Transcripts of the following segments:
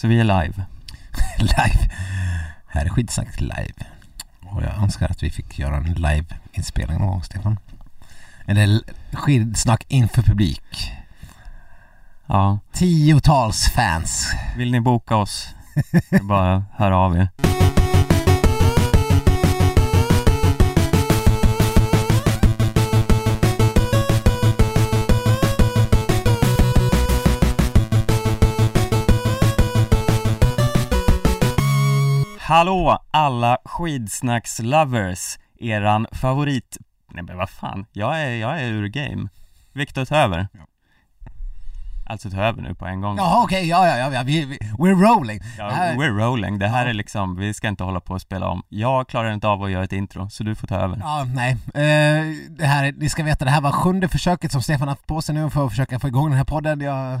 Så vi är live. live. Här är Skidsnack live. Och jag önskar att vi fick göra en live-inspelning någon gång, Stefan. Eller skidsnack inför publik. Ja, Tiotals fans. vill ni boka oss? Bara höra av er. Hallå alla skidsnacks-lovers! Eran favorit... Nej men vad fan, jag är, jag är ur game. Viktor, ta över. Alltså ta över nu på en gång. Jaha okej, ja, ja, ja, ja, vi, vi, we're rolling. Ja, här- we're rolling. Det här Ja. är liksom, vi ska inte hålla på och spela om. Jag klarar inte av att göra ett intro, så du får ta över. Ja, nej. Eh, det här, ni ska veta, det här var sjunde försöket som Stefan haft på sig nu för att försöka få igång den här podden. Jag,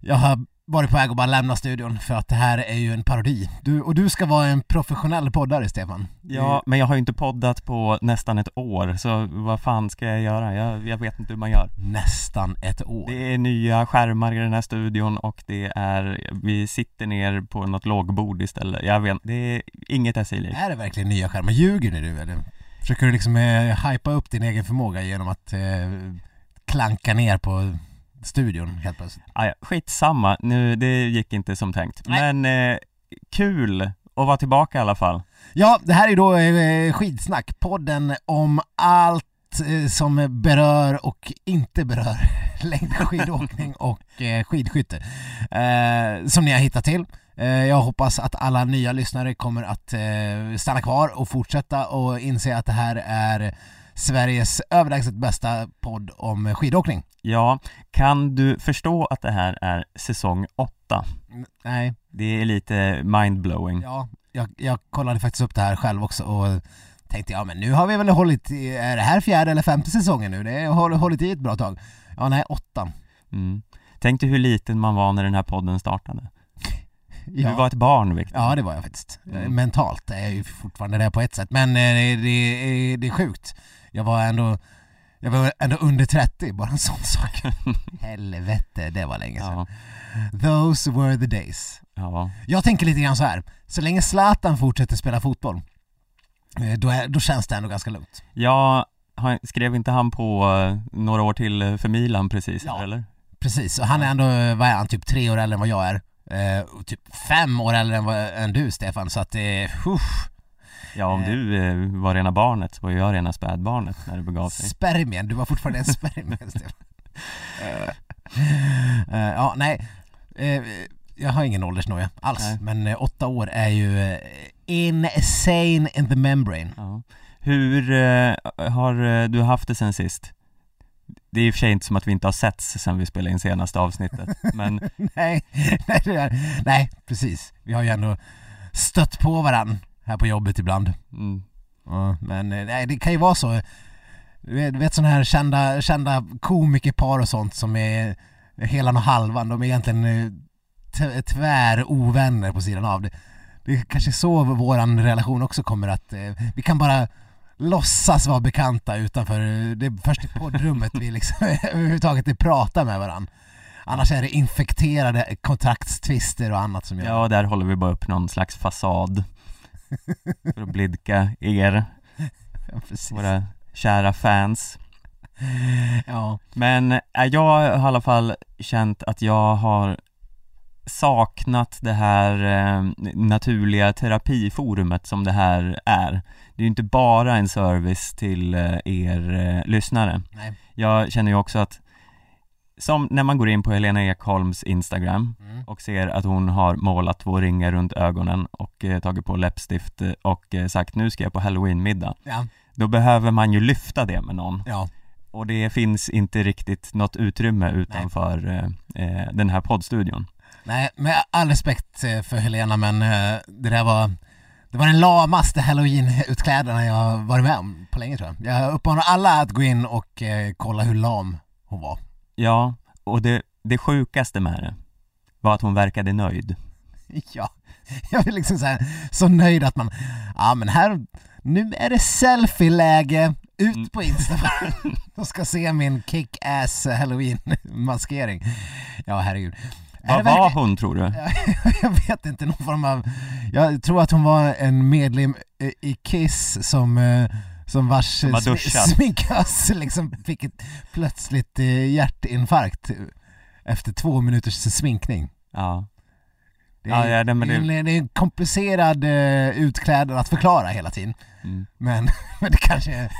jag har varit på väg att bara lämna studion för att det här är ju en parodi. Du, och du ska vara en professionell poddare, Stefan. Ja, men jag har ju inte poddat på nästan ett år, så vad fan ska jag göra? Jag, jag vet inte hur man gör. Nästan ett år. Det är nya skärmar i den här studion och det är, vi sitter ner på något lågbord istället. Jag vet det är inget SI likt. Är det verkligen nya skärmar? Ljuger ni du eller? Försöker du liksom eh, hypa upp din egen förmåga genom att eh, klanka ner på studion helt plötsligt? Ah, ja, skitsamma, nu, det gick inte som tänkt. Nej. Men eh, kul att vara tillbaka i alla fall. Ja, det här är då eh, Skidsnack, podden om allt eh, som berör och inte berör längdskidåkning och eh, skidskytte. Eh, som ni har hittat till. Eh, jag hoppas att alla nya lyssnare kommer att eh, stanna kvar och fortsätta och inse att det här är Sveriges överlägset bästa podd om skidåkning. Ja, kan du förstå att det här är säsong 8? N- Nej, Det är lite mindblowing. ja, jag, jag kollade faktiskt upp det här själv också och tänkte ja men nu har vi väl hållit, i- är det här fjärde eller femte säsongen nu? Det har hållit, i ett bra tag. Ja nej, åttan. Mm. Tänk dig hur liten man var när den här podden startade. Ja. Du var ett barn Victor. Ja det var jag faktiskt. Mm. Mentalt är jag ju fortfarande det på ett sätt men eh, det, det, är- det är sjukt. Jag var ändå jag var ändå under 30, bara en sån sak. Helvete, det var länge sedan. Ja, Those were the days. ja. Jag tänker lite grann så här. så länge Zlatan fortsätter spela fotboll, eh, då, är, då känns det ändå ganska lugnt. Har- skrev inte han på eh, några år till eh, för Milan precis, Ja. eller? Precis, och han är ändå, vad är han, typ tre år äldre än vad jag är. Eh, typ fem år äldre än, vad, än du Stefan, så att det uff, Ja, om Eh. du eh, var rena barnet så var jag rena spädbarnet när det begav sig. spermien, du var fortfarande en spermie Stefan. Eh, ja, nej. Eh, jag har ingen åldersnoja alls, Nej. men eh, åtta år är ju eh, insane in the membrane. Ja. Hur eh, har eh, du haft det sen sist? Det är i och för sig inte som att vi inte har setts sen vi spelade in senaste avsnittet, men nej, nej, det är, nej, precis. Vi har ju ändå stött på varann här på jobbet ibland. mm, Ja, men eh, nej, det kan ju vara så. Du vet, sådana här kända, kända komikerpar och sånt som är helan och halvan, de är egentligen eh, t- tvär ovänner på sidan av. Det, det är kanske så våran relation också kommer att, eh, vi kan bara låtsas vara bekanta utanför, det är först i poddrummet vi liksom överhuvudtaget pratar med varandra. Annars är det infekterade kontraktstvister och annat som gör ja, där håller vi bara upp någon slags fasad för att blidka er, Ja, våra kära fans. Ja, Men äh, jag har i alla fall känt att jag har saknat det här eh, naturliga terapiforumet som det här är. Det är ju inte bara en service till eh, er eh, lyssnare. nej. Jag känner ju också att som när man går in på Helena Ekholms Instagram Mm. och ser att hon har målat två ringar runt ögonen och eh, tagit på läppstift eh, och eh, sagt nu ska jag på halloweenmiddag. Ja, Då behöver man ju lyfta det med någon ja. och det finns inte riktigt något utrymme utanför eh, eh, den här poddstudion. Nej, med all respekt eh, för Helena men det där var det var den lamaste halloween-utklädnaden jag varit med om på länge tror jag. Jag uppmanar alla att gå in och kolla hur lam hon var. Ja, och det, det sjukaste med det var att hon verkade nöjd. Ja, jag är liksom så, här, så nöjd att man, ja men här, nu är det selfie-läge, ut Mm. på Instagram och ska se min kick-ass halloween-maskering. Ja, herregud. Vad var hon tror du? jag vet inte, någon form av... Jag tror att hon var en medlem i Kiss som, eh, som vars Som sminkös liksom fick ett plötsligt eh, hjärtinfarkt efter två minuters sminkning. Ja, Det Ja, är, ja, det- men det en, det är en komplicerad eh, utklädnad att förklara hela tiden. mm. Men, men det kanske är,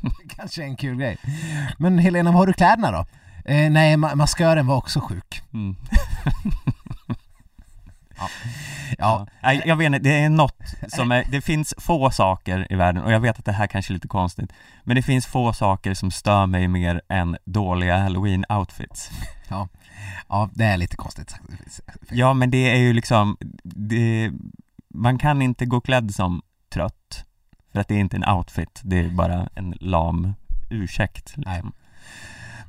det kanske är en kul grej. Men Helena, vad har du kläderna då? Eh, nej, ma- maskören var också sjuk. Mm. Ja, Nej, jag vet inte, det är något som är, det finns få saker i världen och jag vet att det här kanske är lite konstigt Men det finns få saker som stör mig mer än dåliga halloween-outfits ja, det är lite konstigt. Ja men det är ju liksom, det, man kan inte gå klädd som trött För att det är inte en outfit, det är bara en lam ursäkt Nej.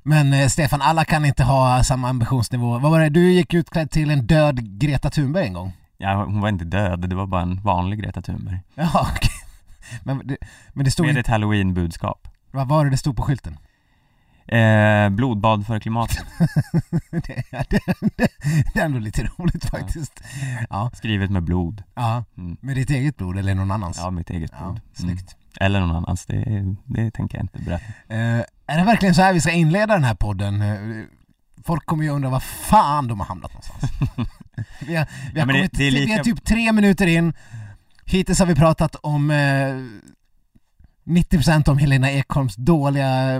Men eh, Stefan, alla kan inte ha samma ambitionsnivå. Vad var det, du gick utklädd till en död Greta Thunberg en gång? Ja, hon var inte död, det var bara en vanlig Greta Thunberg Ja, okej. Men det, men det stod Med ett halloween-budskap vad var det det stod på skylten? eh, Blodbad för klimatet, det, det, det, det är ändå lite roligt faktiskt. Ja, skrivet med blod ja. mm. Med ditt eget blod eller någon annans? Ja, mitt eget Ja, blod mm. Eller någon annans, det, det tänker jag inte berätta Eh, är det verkligen så här vi ska inleda den här podden? Eh, folk kommer ju undra vad fan de har hamnat någonstans. vi har, vi har, Ja, men det- kommit, det är vi är lika- typ tre minuter in, hittills har vi pratat om eh, 90% om Helena Ekholms dåliga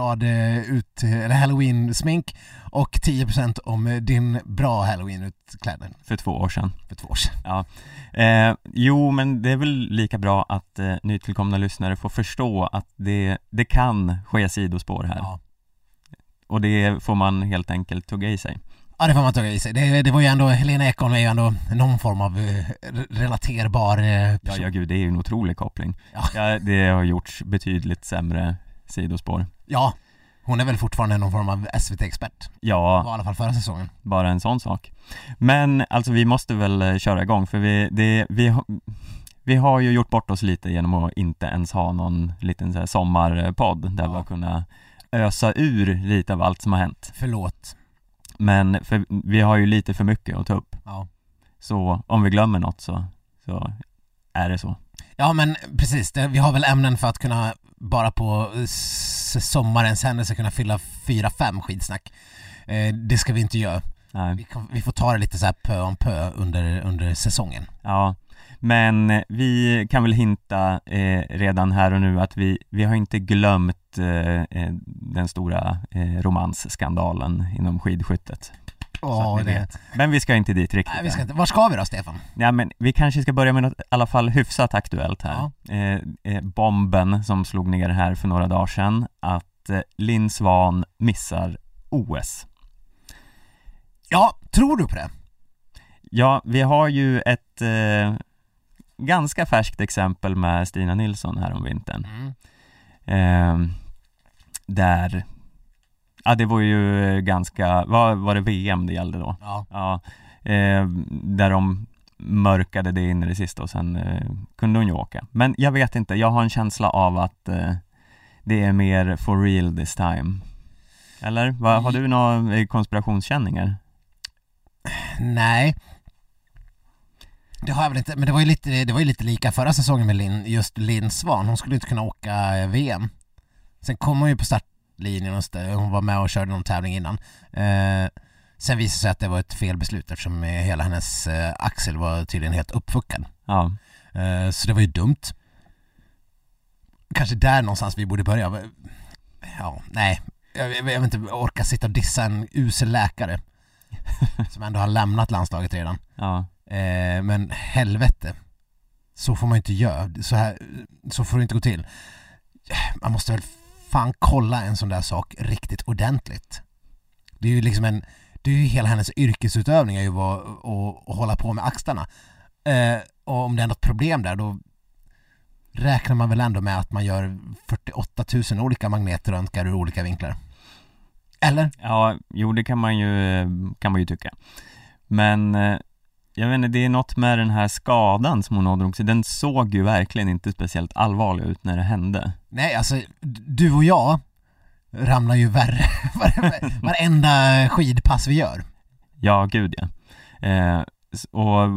maskerad eh, ut, eller halloween-smink och 10% om eh, din bra halloween-utklädnad för två år sedan för två år sedan. eh, Jo, men det är väl lika bra att eh, nytillkomna lyssnare får förstå att det, det kan ske sidospår här Ja. Och det får man helt enkelt tugga i sig Ja det får man ta i sig. Det, det var ju ändå, Helena Ekholm är ju ändå någon form av eh, re- relaterbar eh, Ja, person. ja gud, det är ju en otrolig koppling Ja. ja, Det har gjorts betydligt sämre sidospår Ja, hon är väl fortfarande någon form av SVT-expert. Ja, Var i alla fall förra säsongen. bara en sån sak Men alltså vi måste väl eh, köra igång för vi, det, vi, vi har ju gjort bort oss lite genom att inte ens ha någon liten så här sommarpodd där Ja. vi har kunnat ösa ur lite av allt som har hänt Förlåt. Men för vi har ju lite för mycket att ta upp Ja. Så om vi glömmer något så, så är det så Ja men precis, det, vi har väl ämnen för att kunna bara på eh, sommarens händelse kunna fylla fyra, fem skidsnack. Eh, det ska vi inte göra. Vi, kan, vi får ta det lite så här pö om pö under, under säsongen. Ja, men vi kan väl hinta eh, redan här och nu att vi, vi har inte glömt eh, eh, den stora eh, romansskandalen inom skidskyttet. Ja, ni det. vet. Men vi ska inte dit riktigt Nej, vi ska inte. Var ska vi då Stefan? Ja, men vi kanske ska börja med något i alla fall hyfsat aktuellt här. Eh, eh, bomben som slog ner här för några dagar sedan, att eh, Linn Svan missar OS. Ja, tror du på det? Ja, vi har ju ett eh, ganska färskt exempel med Stina Nilsson här om vintern. Mm. Eh, där, ja det var ju ganska, vad var det VM det gällde då? Ja. Ja, eh, där de mörkade det in i det sista och sen eh, kunde hon ju åka. Men jag vet inte, jag har en känsla av att eh, det är mer for real this time. Eller? Va, har du några eh, konspirationskänningar? Nej. Det har jag väl inte, men det var ju lite, det var ju lite lika förra säsongen med Linn, just Linn Svan. Hon skulle inte kunna åka eh, VM. Sen kom hon ju på startlinjen och st- hon var med och körde någon tävling innan. Eh, sen visade det sig att det var ett fel beslut eftersom hela hennes eh, axel var tydligen helt uppfuckad. Ja, Eh, så det var ju dumt. Kanske där någonstans vi borde börja. Ja, nej. Jag, jag, jag vet inte, orka sitta och dissa en usel läkare. som ändå har lämnat landslaget redan. ja, Eh, men helvete. Så får man inte göra. Så, här, så får det inte gå till. Man måste väl fan kolla en sån där sak riktigt ordentligt. Det är ju liksom en, det är ju hela hennes yrkesutövning är ju att, att, att hålla på med axlarna. Eh, och om det är något problem där då räknar man väl ändå med att man gör 48 000 olika magnetröntgar ur olika vinklar. Eller? ja, jo det kan man ju, kan man ju tycka. Men eh, jag vet inte, det är något med den här skadan som hon ådrog sig, den såg ju verkligen inte speciellt allvarlig ut när det hände. Nej, alltså du och jag ramlar ju värre var- varenda skidpass vi gör. Ja, gud ja. Eh, och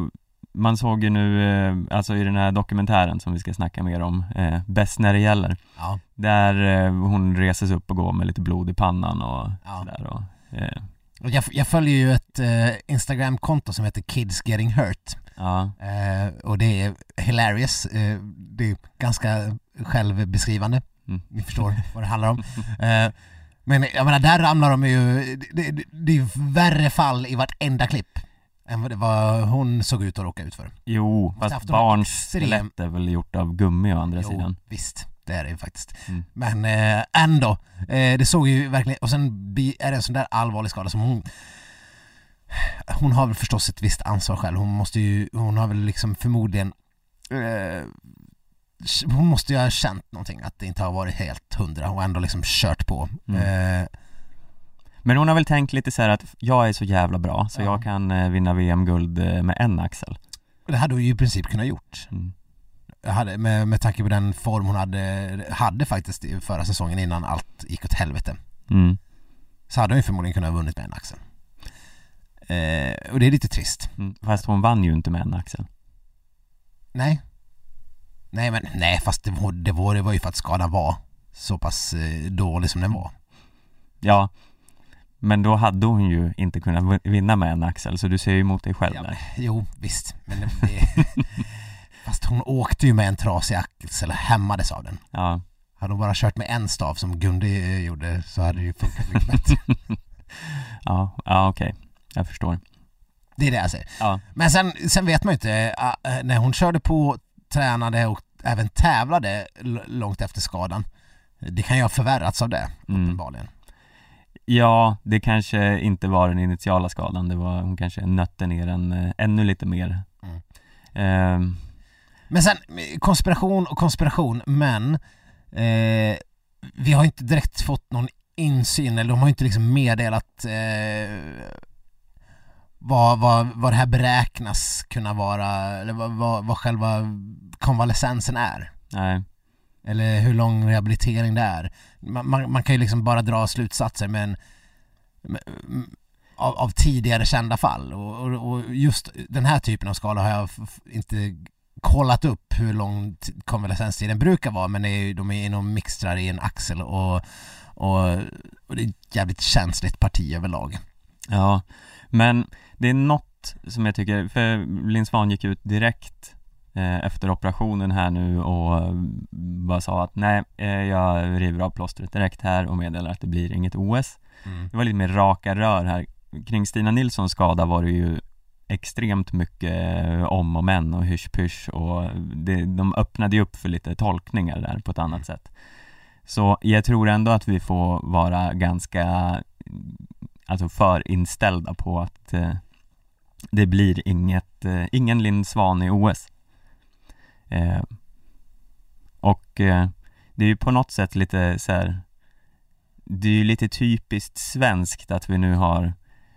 man såg ju nu, eh, alltså i den här dokumentären som vi ska snacka mer om, eh, Bäst när det gäller, Ja, där eh, hon reses upp och går med lite blod i pannan och Ja. sådär och, eh, och jag, jag följer ju ett eh, Instagram-konto som heter Kids Getting Hurt ja, eh, och det är hilarious, eh, det är ganska självbeskrivande, Mm. ni förstår vad det handlar om. Eh, men jag menar, där ramlar de ju, det, det, det är värre fall i vartenda klipp än vad var hon såg ut att råka ut för. jo, fast någon barns skelett är väl gjort av gummi å andra Jo, sidan. visst, det är det ju faktiskt. Mm. Men eh, ändå, eh, det såg ju verkligen, och sen är det en sån där allvarlig skada som hon hon har väl förstås ett visst ansvar själv, hon måste ju, hon har väl liksom förmodligen eh, hon måste ju ha känt någonting, att det inte har varit helt hundra och ändå liksom kört på. Mm. Eh, Men hon har väl tänkt lite så här att jag är så jävla bra så Ja. jag kan eh, vinna VM-guld eh, med en axel. det hade hon ju i princip kunnat gjort. Mm. Hade, med, med tanke på den form hon hade, hade faktiskt i förra säsongen innan allt gick åt helvete. Mm. Så hade hon ju förmodligen kunnat ha vunnit med en axel. Eh, och det är lite trist. Mm. Fast hon vann ju inte med en axel. Nej. Nej men nej fast det var, det var, det var ju för att skadan var så pass eh, dålig som den var. Ja, men då hade hon ju inte kunnat vinna med en axel så du ser ju emot dig själv Ja, där. Jo visst, men det, fast hon åkte ju med en trasig axel hämmades av den. Ja, Hade hon bara kört med en stav som Gundi eh, gjorde så hade det ju funkat mycket bättre. ja, ja okej. Jag förstår. Det är det jag säger. Ja, Men sen, sen vet man ju inte, äh, när hon körde på, tränade och även tävlade långt efter skadan. Det kan ju ha förvärrats av det, Mm. uppenbarligen. ja det kanske inte var den initiala skadan, det var, hon kanske nötte ner den eh, ännu lite mer. Mm. Ehm, Men sen, konspiration och konspiration, men eh, vi har inte direkt fått någon insyn, eller de har inte liksom meddelat eh, vad, vad, vad det här beräknas kunna vara, eller vad, vad, vad själva konvalescensen är. nej, Eller hur lång rehabilitering det är. Man, man, man kan ju liksom bara dra slutsatser men men- av, av tidigare kända fall och, och, och just den här typen av skala har jag inte kollat upp hur lång konvalescenstiden brukar vara men är, ju- de är inom mixtrar i en axel och, och, och det är ett jävligt känsligt parti överlag. ja. Men det är något som jag tycker, för Linn Svan gick ut direkt eh, efter operationen här nu och bara sa att nej, eh, jag river av plåstret direkt här och meddelar att det blir inget OS. Det var lite mer raka rör här. Kring Stina Nilssons skada var det ju extremt mycket eh, om och men och hysch och det, de öppnade ju upp för lite tolkningar där på ett annat sätt. Så jag tror ändå att vi får vara ganska alltså förinställda på att eh, det blir inget, eh, ingen Linn Svan i OS. Eh, och eh, det är ju på något sätt lite så här. Det är ju lite typiskt svenskt att vi nu har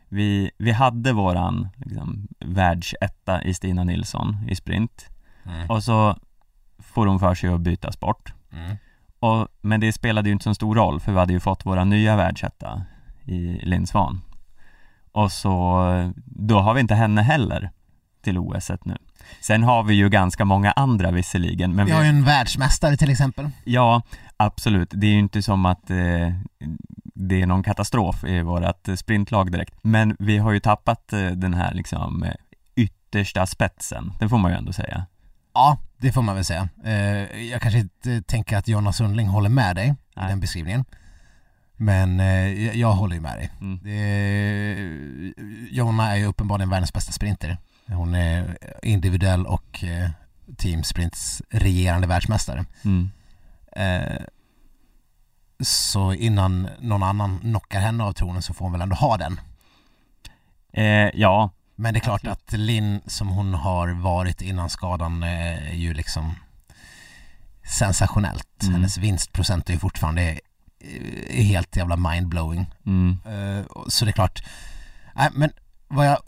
Vi, vi hade våran liksom, världsetta i Stina Nilsson i sprint Mm. och så får hon för sig att byta sport Mm. och, Men det spelade ju inte så stor roll för vi hade ju fått våra nya världsetta i Linn Svan Och så, då har vi inte henne heller till OS nu Sen har vi ju ganska många andra visserligen men Vi har ju en världsmästare till exempel. Ja, absolut. Det är ju inte som att eh, det är någon katastrof i vårat eh, sprintlag direkt. Men vi har ju tappat eh, den här liksom eh, yttersta spetsen, det får man ju ändå säga. Ja, det får man väl säga. Eh, jag kanske inte tänker att Jonna Sundling håller med dig i Nej. den beskrivningen. Men jag, håller ju med dig. Mm. Det, Jonna är ju uppenbarligen världens bästa sprinter. Hon är individuell och teamsprints regerande världsmästare. Mm. Så innan någon annan knockar henne av tronen så får hon väl ändå ha den. Eh, ja, Men det är klart Absolut. att Linn som hon har varit innan skadan eh, är ju liksom sensationellt. Mm. Hennes vinstprocent är ju fortfarande eh, helt jävla mindblowing. mm. Eh, så det är klart. Nej, men vad jag,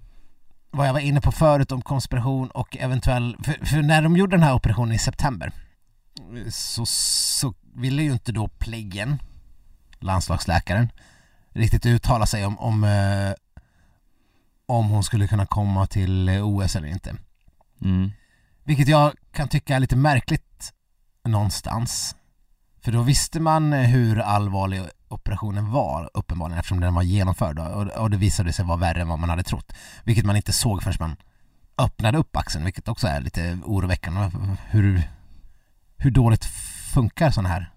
vad jag var inne på förut om konspiration och eventuell... För, för när de gjorde den här operationen i september så, så ville ju inte då Pleggen, landslagsläkaren, riktigt uttala sig om, om, eh, om hon skulle kunna komma till eh, OS eller inte. Mm. Vilket jag kan tycka är lite märkligt någonstans. För då visste man eh, hur allvarlig operationen var uppenbarligen eftersom den var genomförd och, och det visade sig vara värre än vad man hade trott. Vilket man inte såg förrän man öppnade upp axeln, vilket också är lite oroväckande. Hur, hur dåligt funkar sådana här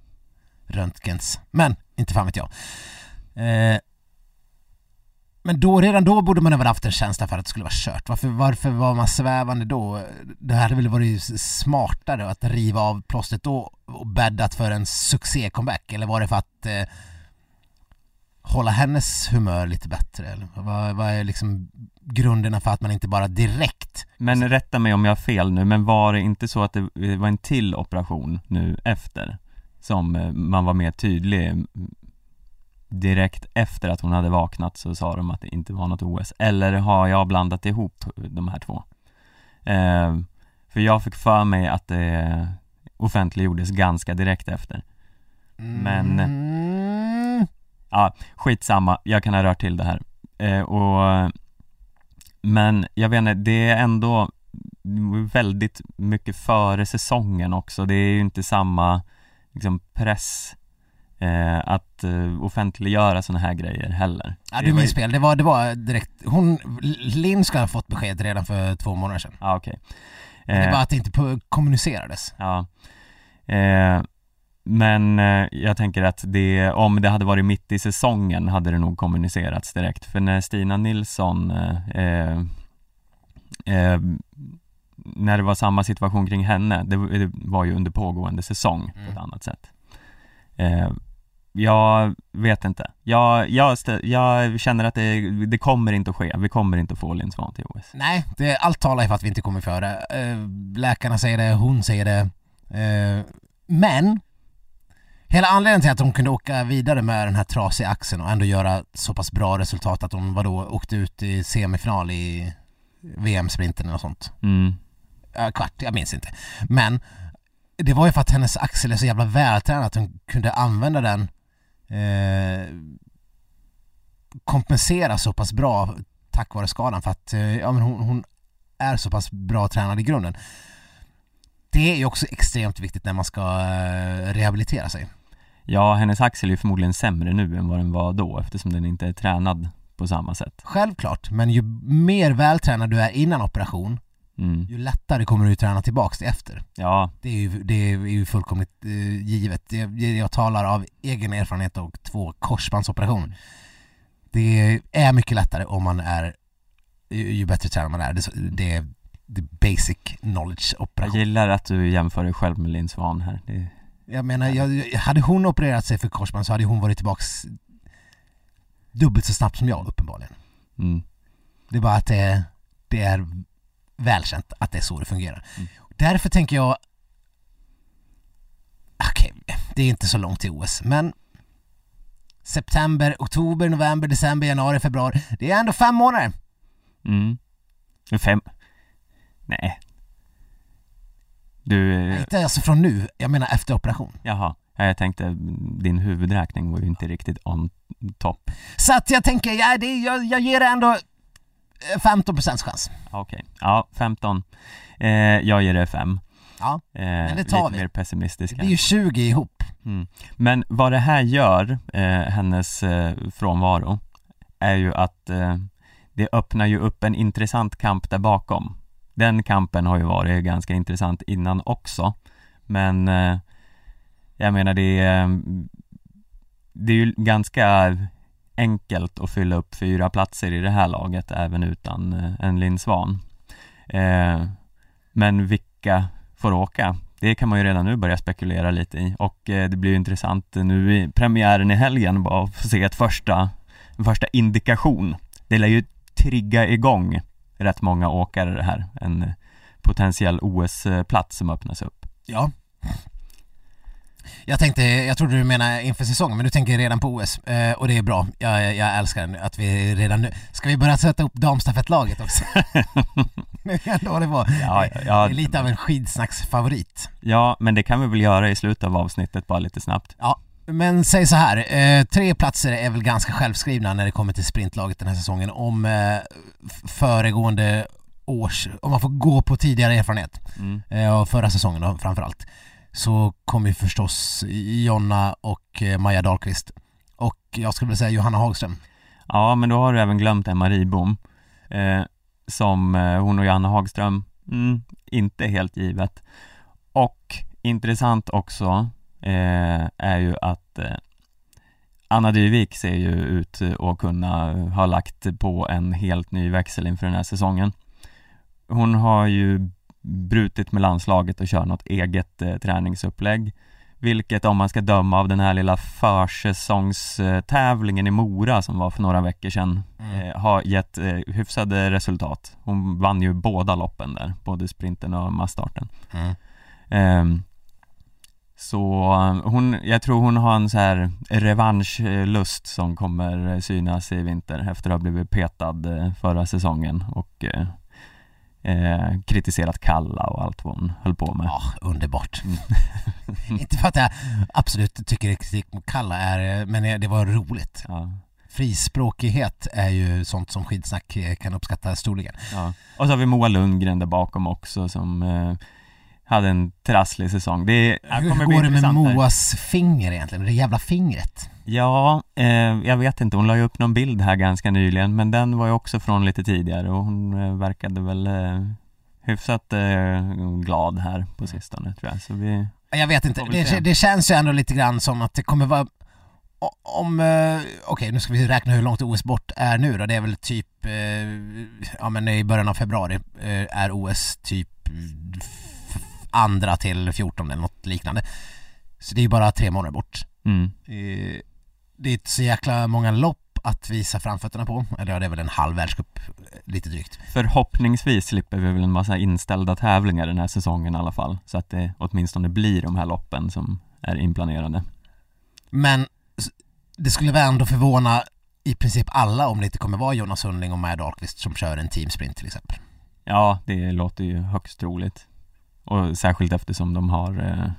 röntgens? Men, inte fan vet jag. Eh, men då, redan då borde man ha haft en känsla för att det skulle vara kört. Varför, varför var man svävande då? Det hade väl varit smartare att riva av plåstret då och bäddat för en succé-comeback? Eller var det för att eh, hålla hennes humör lite bättre? Eller vad, vad är liksom grunderna för att man inte bara direkt Men rätta mig om jag har fel nu, men var det inte så att det var en till operation nu efter? Som eh, man var mer tydlig direkt efter att hon hade vaknat så sa de att det inte var något OS Eller har jag blandat ihop de här två? Eh, för jag fick för mig att det offentliggjordes ganska direkt efter Men- Mm. Ja, skitsamma, jag kan ha rört till det här. Eh, och Men jag vet inte, det är ändå väldigt mycket före säsongen också, det är ju inte samma liksom press eh, att eh, offentliggöra sådana här grejer heller. Ja, Det du var minns fel. Det var, det var direkt, hon, Linn ska ha fått besked redan för två månader sedan. Ja okej. Det är Eh, bara att det inte kommunicerades. Ja. Eh, Men eh, jag tänker att det, om det hade varit mitt i säsongen hade det nog kommunicerats direkt för när Stina Nilsson eh, eh, eh, När det var samma situation kring henne, det, det var ju under pågående säsong på ett Mm. annat sätt eh, Jag vet inte, jag, jag, jag känner att det, det kommer inte att ske, vi kommer inte att få Linn Svan till OS Nej, det, allt talar ju för att vi inte kommer före. Eh, läkarna säger det, hon säger det. Men Hela anledningen till att hon kunde åka vidare med den här trasiga axeln och ändå göra så pass bra resultat att hon vadå, åkte ut i semifinal i VM-sprinten och sånt. mm. Kvart, jag minns inte. Men det var ju för att hennes axel är så jävla vältränad att hon kunde använda den eh, kompensera så pass bra tack vare skadan för att eh, ja, men hon, hon är så pass bra tränad i grunden. Det är ju också extremt viktigt när man ska eh, rehabilitera sig. Ja, hennes axel är ju förmodligen sämre nu än vad den var då eftersom den inte är tränad på samma sätt. Självklart, men ju mer vältränad du är innan operation, Mm. ju lättare kommer du träna tillbaks till efter. Ja, Det är ju, det är ju fullkomligt eh, givet. Jag, jag talar av egen erfarenhet och två korsbandsoperationer. Det är mycket lättare om man är, ju, ju bättre tränad man är. Det, det det är basic knowledge jag operation. gillar att du jämför dig själv med Linn Svan här. Det, Jag menar, jag, hade hon opererat sig för korsband så hade hon varit tillbaks dubbelt så snabbt som jag uppenbarligen. mm. Det är bara att det, det är välkänt att det är så det fungerar. Mm. Därför tänker jag Okej, det är inte så långt till OS, men September, oktober, november, december, januari, februari. Det är ändå fem månader. Mm. Fem? Nej. Du, eh, Inte alltså från nu, jag menar efter operation. jaha. Ja, Jag tänkte, din huvudräkning var ju inte riktigt on top. Så att jag tänker, ja, det, jag, jag ger det ändå eh, 15% chans. Okej, ja 15. Eh, jag ger det 5. Ja, Eh, det tar lite vi. mer pessimistisk det blir ju 20 ihop. Mm. Men vad det här gör, eh, hennes eh, frånvaro, är ju att det öppnar ju upp en intressant kamp där bakom. Den kampen har ju varit ganska intressant innan också, men eh, jag menar det är, det är ju ganska enkelt att fylla upp fyra platser i det här laget även utan eh, en Linn Svan. Men vilka får åka? Det kan man ju redan nu börja spekulera lite i och det blir ju intressant nu i premiären i helgen bara att få se ett första, en första indikation. Det lär ju trigga igång rätt många åkare det här, en potentiell OS-plats som öppnas upp. Ja. Jag tänkte, jag trodde du menar inför säsongen, men du tänker redan på OS. Eh, och det är bra. Jag, jag älskar att vi redan nu... Ska vi börja sätta upp damstafettlaget också? Nu är ändå det var. Ja, det ja, är lite av en skidsnacksfavorit. ja, men det kan vi väl göra i slutet av avsnittet bara lite snabbt. Ja. Men säg så här, eh, tre platser är väl ganska självskrivna när det kommer till sprintlaget den här säsongen om eh, föregående års, om man får gå på tidigare erfarenhet Mm. eh, av förra säsongen då, framförallt så kommer ju förstås Jonna och eh, Maja Dahlqvist och jag skulle vilja säga Johanna Hagström. Ja, men då har du även glömt Emma Ribom Som hon och Janne Hagström, mm, inte helt givet Och intressant också eh, är ju att eh, Anna Dyvik ser ju ut att kunna ha lagt på en helt ny växel inför den här säsongen Hon har ju brutit med landslaget och kör något eget eh, träningsupplägg vilket om man ska döma av den här lilla försäsongstävlingen i Mora som var för några veckor sedan eh, har gett eh, hyfsade resultat. Hon vann ju båda loppen där, både sprinten och massstarten. Mm. Ehm, så eh, hon, jag tror hon har en så här revanschlust som kommer synas i vinter efter att ha blivit petad eh, förra säsongen och eh, eh, kritiserat Kalla och allt vad hon höll på med. Ja, underbart. Mm. Inte för att jag absolut tycker kritik mot Kalla är, men det var roligt. Ja, Frispråkighet är ju sånt som skidsnack kan uppskatta storligen. ja. Och så har vi Moa Lundgren där bakom också som eh, hade en trasslig säsong. Det Hur går det med. Moas finger egentligen? Det jävla fingret? Ja, eh, jag vet inte, hon la ju upp någon bild här ganska nyligen men den var ju också från lite tidigare och hon eh, verkade väl eh, hyfsat eh, glad här på sistone tror jag så vi Jag vet inte, det, det känns ju ändå lite grann som att det kommer vara om, eh, okej nu ska vi räkna hur långt OS bort är nu då, det är väl typ, eh, ja men i början av februari är OS typ andra till 14 eller något liknande. Så det är ju bara tre månader bort. mm, Eh, Det är inte så jäkla många lopp att visa framfötterna på, eller ja, det är väl en halv världscup, eh, lite drygt. Förhoppningsvis slipper vi väl en massa inställda tävlingar den här säsongen i alla fall så att det åtminstone blir de här loppen som är inplanerade. Men det skulle väl ändå förvåna i princip alla om det inte kommer vara Jonas Sundling och Maja Dahlqvist som kör en teamsprint till exempel. Ja, det låter ju högst troligt. Och särskilt eftersom de har eh,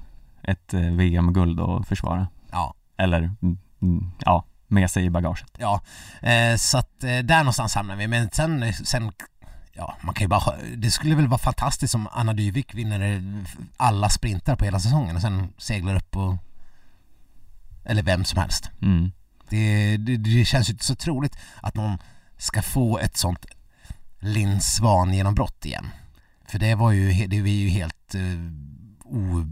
ett eh, VM-guld att försvara. Ja, Eller, mm, mm, ja, med sig i bagaget. ja. Eh, så att där någonstans hamnar vi. Men sen, sen ja, man kan ju bara, det skulle väl vara fantastiskt om Anna Dyvik vinner alla sprintar på hela säsongen och sen seglar upp och eller vem som helst. Mm. Det, det, det känns ju inte så troligt att någon ska få ett sånt Linn Svan genombrott igen. För det var ju, det var ju helt uh, o...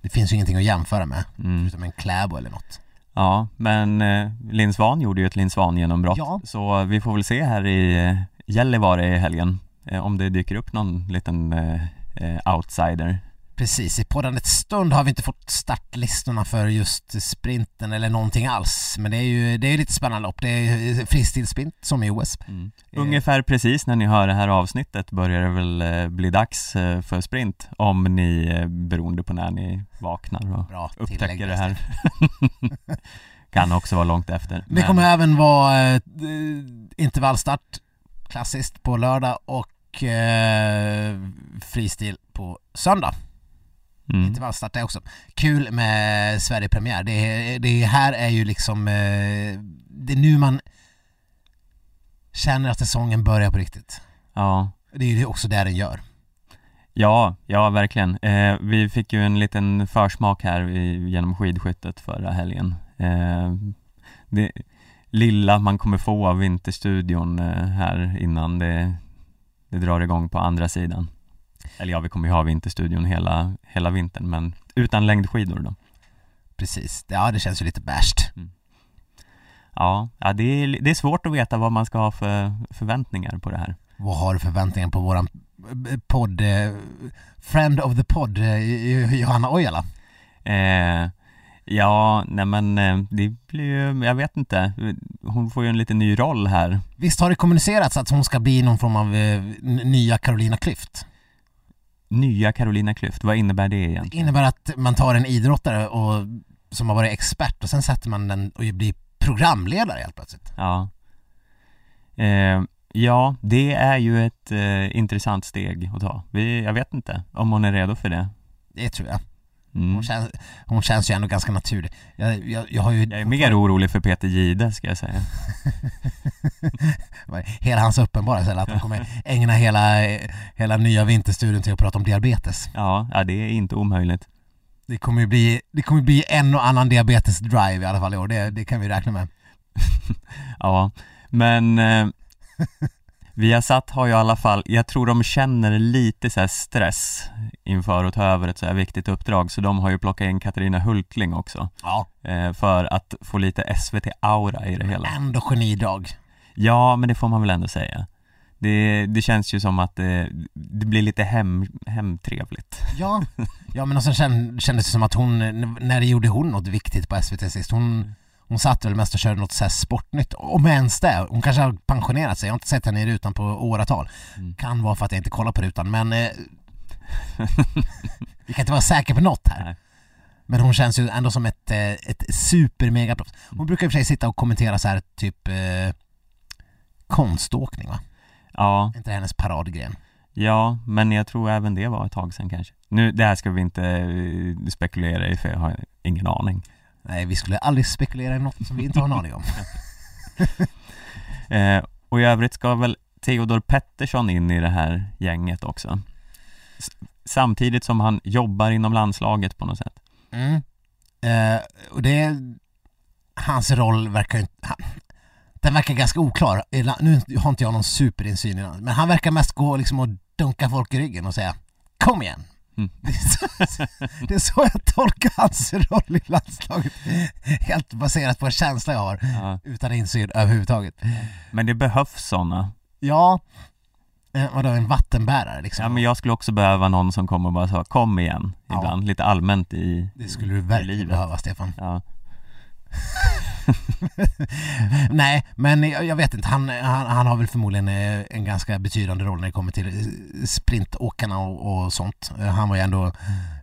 Det finns ju ingenting att jämföra med, Mm. förutom en Kläbo eller något. Ja, men eh, Linn Svan gjorde ju ett Linn Svan-genombrott. Ja. Så vi får väl se här i eh, Gällivare i helgen eh, om det dyker upp någon liten eh, outsider. Precis, i poddandets stund har vi inte fått startlistorna för just sprinten eller någonting alls. Men det är ju det är lite spännande lopp. Det är fristilsprint som i OS. Mm. Eh. Ungefär precis när ni hör det här avsnittet börjar det väl eh, bli dags eh, för sprint om ni, beroende på när ni vaknar och Bra upptäcker det här. kan också vara långt efter. Det kommer även vara intervallstart klassiskt på lördag och eh, fristil på söndag. Mm. Intervallstart är också kul med Sverigepremiär. Det, det här är ju liksom, eh, det är nu man känner att säsongen börjar på riktigt. Ja, Det är ju också det den gör. Ja, ja verkligen. Eh, vi fick ju en liten försmak här i, genom skidskyttet förra helgen. Eh, det lilla man kommer få av Vinterstudion eh, här innan det, det drar igång på andra sidan. Eller ja, vi kommer ju ha Vinterstudion hela, hela vintern, men utan längdskidor då. Precis. Ja, det känns ju lite bärst. Ja, ja det, är, det är svårt att veta vad man ska ha för förväntningar på det här. Vad har du förväntningar på våran eh, podd, eh, friend of the podd, eh, Johanna Ojala? Eh, ja, nej men det blir ju, jag vet inte, hon får ju en lite ny roll här. Visst har det kommunicerats att hon ska bli någon form av nya Carolina Klüft? Nya Carolina Klüft, vad innebär det Det egentligen? innebär att man tar en idrottare och, som har varit expert och sen sätter man den och blir programledare helt plötsligt. Ja. Eh, ja, det är ju ett eh, intressant steg att ta. Vi, jag vet inte om hon är redo för det. Det tror jag. Mm. Hon, känns, hon känns ju ändå ganska naturlig. Jag, jag, jag har ju... Jag är mer orolig för Peter Gide ska jag säga. hela hans uppenbara ställe, att han kommer ägna hela, hela nya vinterstudion till att prata om diabetes. Ja, ja det är inte omöjligt. Det kommer ju bli, det kommer bli en och annan diabetes-drive i alla fall i år, det, det kan vi räkna med. Ja, men eh, Viasat har ju i alla fall, jag tror de känner lite så stress inför att ta över ett så här viktigt uppdrag så de har ju plockat in Katarina Hultling också Ja. eh, för att få lite SVT-aura i det hela. Ändå genidrag. Ja, men det får man väl ändå säga. Det, det känns ju som att det, det blir lite hem, hemtrevligt. Ja, ja men och sen känd- kändes det som att hon, när gjorde hon något viktigt på SVT sist? Hon, hon satt väl mest och körde något så sportnytt, om ens det. Hon kanske har pensionerat sig, jag har inte sett henne i rutan på åratal. Mm. Kan vara för att jag inte kollar på rutan, men eh, vi kan inte vara säkra på något här. Nej. Men hon känns ju ändå som ett, eh, ett supermegaproffs. Hon brukar i och för sig sitta och kommentera så här typ eh, konståkning va? Ja, Är inte hennes paradgren? ja, men jag tror även det var ett tag sedan kanske. Nu, det här ska vi inte eh, spekulera i för jag har ingen aning. Nej, vi skulle aldrig spekulera i något som vi inte har en aning om. Eh, och i övrigt ska väl Theodor Pettersson in i det här gänget också. S- samtidigt som han jobbar inom landslaget på något sätt. Mm. Eh, och det, hans roll verkar inte, han, den verkar ganska oklar. Nu har inte jag någon superinsyn i den, men han verkar mest gå liksom och dunka folk i ryggen och säga Kom igen! Mm. Det, är så, jag tolkar hans roll i landslaget. Helt baserat på en känsla jag har, Ja. utan insyn överhuvudtaget. Men det behövs sådana. Ja, eh, vadå en vattenbärare liksom? Ja men jag skulle också behöva någon som kommer och bara sa kom igen Ja. ibland, lite allmänt i Det skulle du verkligen livet. behöva Stefan. Ja, Nej, men jag, vet inte. Han, han, han har väl förmodligen eh, en ganska betydande roll när det kommer till eh, sprintåkarna och, och sånt. Eh, Han var ju ändå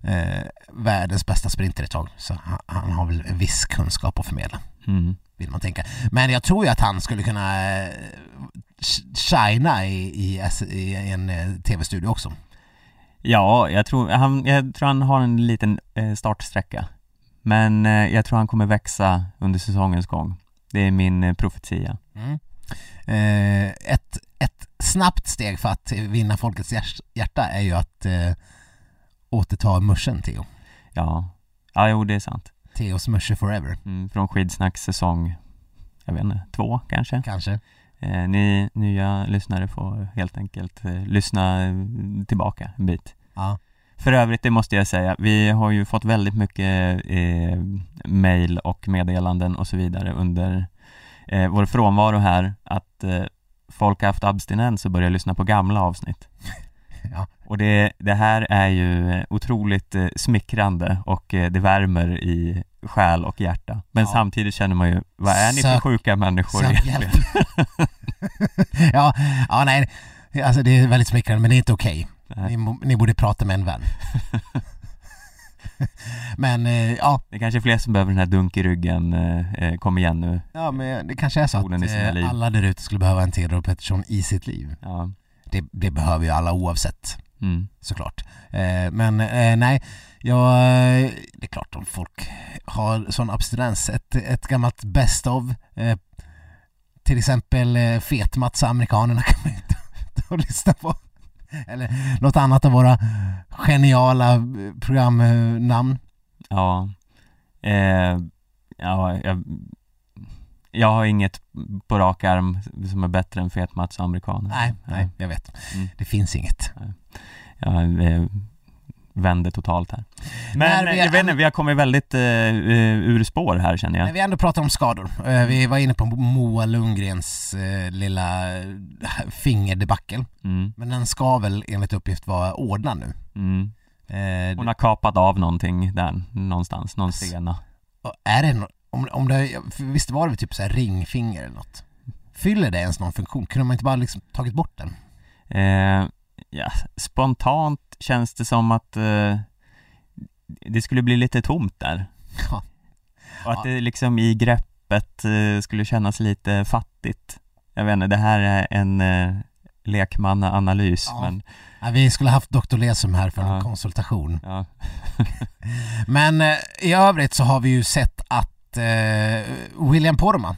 eh, världens bästa sprinter ett tag, så han, han har väl en viss kunskap att förmedla, mm. vill man tänka. Men jag tror ju att han skulle kunna eh, sh- shina i, i, i en eh, tv-studio också. ja jag, tror, han, jag tror han har en liten eh, startsträcka Men eh, jag tror han kommer växa under säsongens gång Det är min eh, profetia Mm. Eh, ett, ett snabbt steg för att vinna folkets hjärta är ju att eh, återta muschen Theo. Ja, ja jo det är sant Theos musche forever, mm, Från skidsnacks säsong, jag vet inte, två kanske kanske. eh, Ni nya lyssnare får helt enkelt eh, lyssna tillbaka en bit Ja. För övrigt, det måste jag säga, vi har ju fått väldigt mycket eh, mail och meddelanden och så vidare under eh, vår frånvaro här att eh, folk har haft abstinens och börjat lyssna på gamla avsnitt. Ja. Och det, det här är ju otroligt eh, smickrande och eh, det värmer i själ och hjärta. Men Ja. samtidigt känner man ju, vad är ni för Sök- sjuka människor Sök egentligen? ja, ja, nej. Alltså det är väldigt smickrande men det är inte okej. Ni, ni borde prata med en vän. men eh, ja, Det är kanske är fler som behöver den här dunk i ryggen, eh, eh, kom igen nu. ja, men det kanske är så att eh, alla där ute skulle behöva en Theodor Pettersson i sitt liv. Ja. Det, det behöver ju alla oavsett. Mm. såklart. Eh, men eh, nej, jag, det är klart om folk har sån abstinens. Ett, ett gammalt best of, till exempel eh, Fetmats amerikanerna kan man ju ta och lyssna på. Eller något annat av våra geniala eh, programnamn. Ja, eh, ja jag, jag har inget på rak arm som är bättre än Fet-Mats amerikaner. Nej, nej, jag vet. Mm. Det finns inget. Jag eh, vänder totalt här. När Men jag vet inte, vi har kommit väldigt eh, ur spår här känner När jag. vi ändå pratar om skador. Eh, vi var inne på Moa Lundgrens eh, lilla fingerdebacle. Mm, Men den ska väl enligt uppgift vara ordnad nu. mm. Eh, Hon har kapat av någonting där någonstans, någon sena. Är det no- om, om det, visst var det typ så här ringfinger eller något? Fyller det ens någon funktion? Kunde man inte bara liksom tagit bort den? Ja, spontant känns det som att eh, det skulle bli lite tomt där. Ja. Och att det liksom i greppet eh, skulle kännas lite fattigt. Jag vet inte, det här är en, eh, lekmannaanalys Ja. men Ja, vi skulle haft Dr. Lesum här för en konsultation. Men eh, i övrigt så har vi ju sett att eh, William Poromaa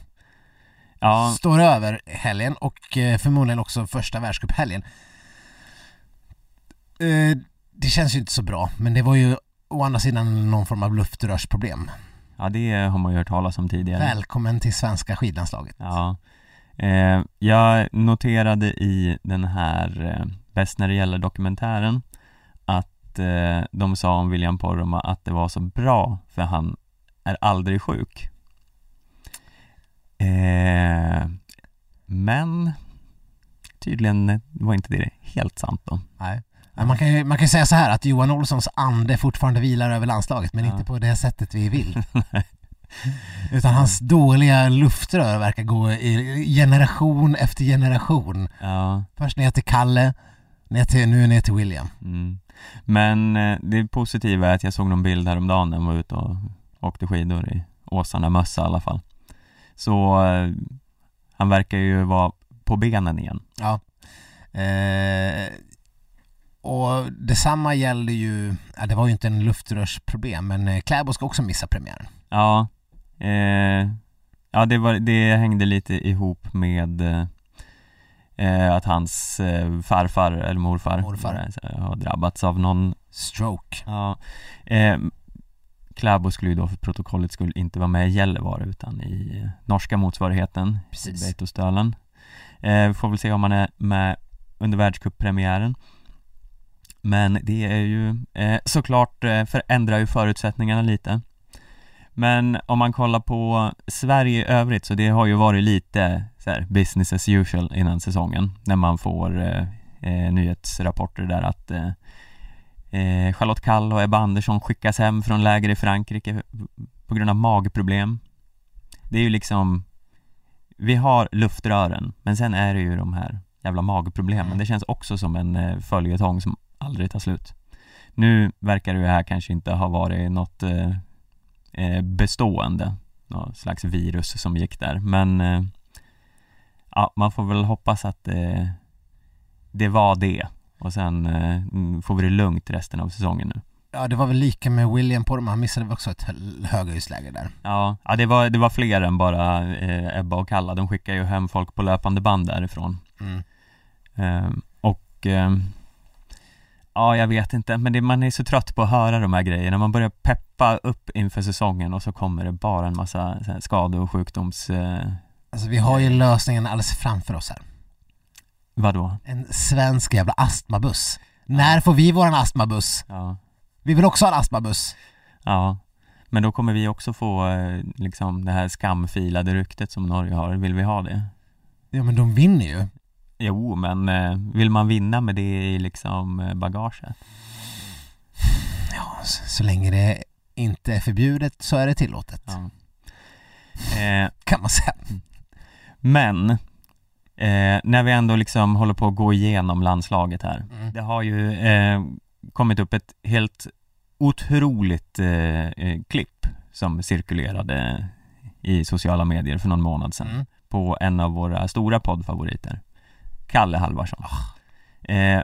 ja, står över helgen och eh, förmodligen också första världscuphelgen. Eh, det känns ju inte så bra, men det var ju å andra sidan någon form av luftrörsproblem. ja, det har man ju hört talas om tidigare. Välkommen till svenska skidlandslaget. Ja. Eh, jag noterade i den här eh, Bäst när det gäller dokumentären att eh, de sa om William Poromaa att det var så bra för han är aldrig sjuk. Eh, men tydligen var inte det helt sant då. Nej. Man kan, ju, man kan säga så här att Johan Olssons ande fortfarande vilar över landslaget men Ja. inte på det sättet vi vill. Utan hans dåliga luftrör verkar gå i generation efter generation. Ja, Först ner till Kalle, ner till, nu ner till William. mm. Men eh, det positiva är att jag såg någon bild häromdagen när han var ute och åkte skidor i Åsarna mössa i alla fall. Så eh, han verkar ju vara på benen igen. Ja. Eh, och detsamma gäller ju, ja, det var ju inte en luftrörsproblem men eh, Kläbo ska också missa premiären. Ja, eh, ja det, var, det hängde lite ihop med eh, att hans eh, farfar eller morfar, Morfar. eh, har drabbats av någon, Stroke. ja, eh, Kläbo skulle ju då för protokollet skulle inte vara med i Gällivare utan i eh, norska motsvarigheten, Precis. Beitostölen. Eh, får väl se om han är med under världscuppremiären. Men det är ju eh, såklart eh, förändrar ju förutsättningarna lite. Men om man kollar på Sverige i övrigt så det har ju varit lite så här, business as usual innan säsongen när man får eh, eh nyhetsrapporter där att eh, eh, Charlotte Kall och Ebba Andersson skickas hem från läger i Frankrike på grund av magproblem. Det är ju liksom vi har luftrören, men sen är det ju de här jävla magproblemen. Det känns också som en eh, följetong som aldrig tar slut. Nu verkar det här kanske inte ha varit något eh, eh, bestående, något slags virus som gick där, men eh, ja, man får väl hoppas att eh, det var det och sen eh, får vi det lugnt resten av säsongen nu. Ja, det var väl lika med William Poromaa, han missade väl också ett hö- höghöjdsläge där. Ja, ja det, var, det var fler än bara eh, Ebba och Kalla, de skickar ju hem folk på löpande band därifrån. Mm. Ehm, och ehm, Ja, jag vet inte, men det, man är så trött på att höra de här grejerna. Man börjar peppa upp inför säsongen och så kommer det bara en massa skade och sjukdoms... Eh, Alltså vi har ju lösningen alldeles framför oss här. vadå? En svensk jävla astmabuss. När får vi våran astmabuss? Ja, Vi vill också ha en astmabuss. ja. Men då kommer vi också få eh, liksom det här skamfilade ryktet som Norge har. Vill vi ha det? Ja men de vinner ju. Jo, men eh, vill man vinna med det i liksom eh, bagaget? Ja, så, så länge det inte är förbjudet så är det tillåtet. Ja. Eh, Kan man säga. Men eh, när vi ändå liksom håller på att gå igenom landslaget här. Mm. Det har ju eh, kommit upp ett helt otroligt eh, klipp som cirkulerade i sociala medier för någon månad sedan Mm. på en av våra stora poddfavoriter, Kalle Halvarsson. Eh,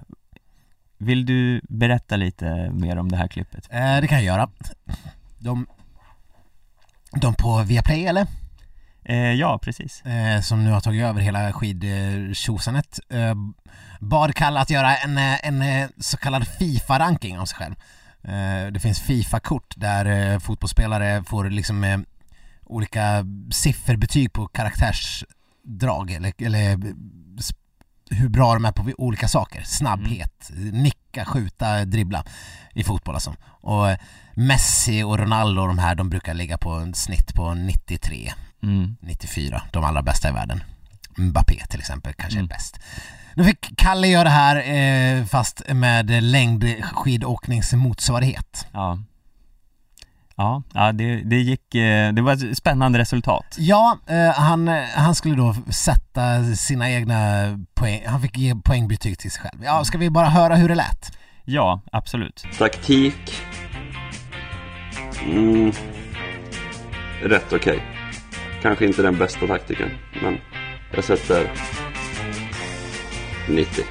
vill du berätta lite mer om det här klippet? Eh, det kan jag göra. De, de på Viaplay eller? Eh, ja, precis. eh, som nu har tagit över hela skidtjosanet eh, bad Kalle att göra en, eh, en eh, så kallad Fifa-ranking av sig själv. Eh, det finns Fifa-kort där fotbollsspelare får liksom olika sifferbetyg på karaktärsdrag eller, eller hur bra de är på olika saker. Snabbhet, nicka, skjuta, dribbla i fotboll alltså. Och eh, Messi och Ronaldo och de här, de brukar ligga på en snitt på 93. Mm. 94, de allra bästa i världen. Mbappé till exempel kanske Mm. är bäst. Nu fick Kalle göra det här eh, fast med längdskidåknings motsvarighet. Ja. Ja, ja det, det gick, eh, det var ett spännande resultat. Ja, eh, han, eh, han skulle då sätta sina egna poäng, han fick ge poängbetyg till sig själv. Ja, ska vi bara höra hur det lät? Ja, absolut. Taktik. Mm. Rätt okej. Kanske inte den bästa taktiken, men jag sätter 90.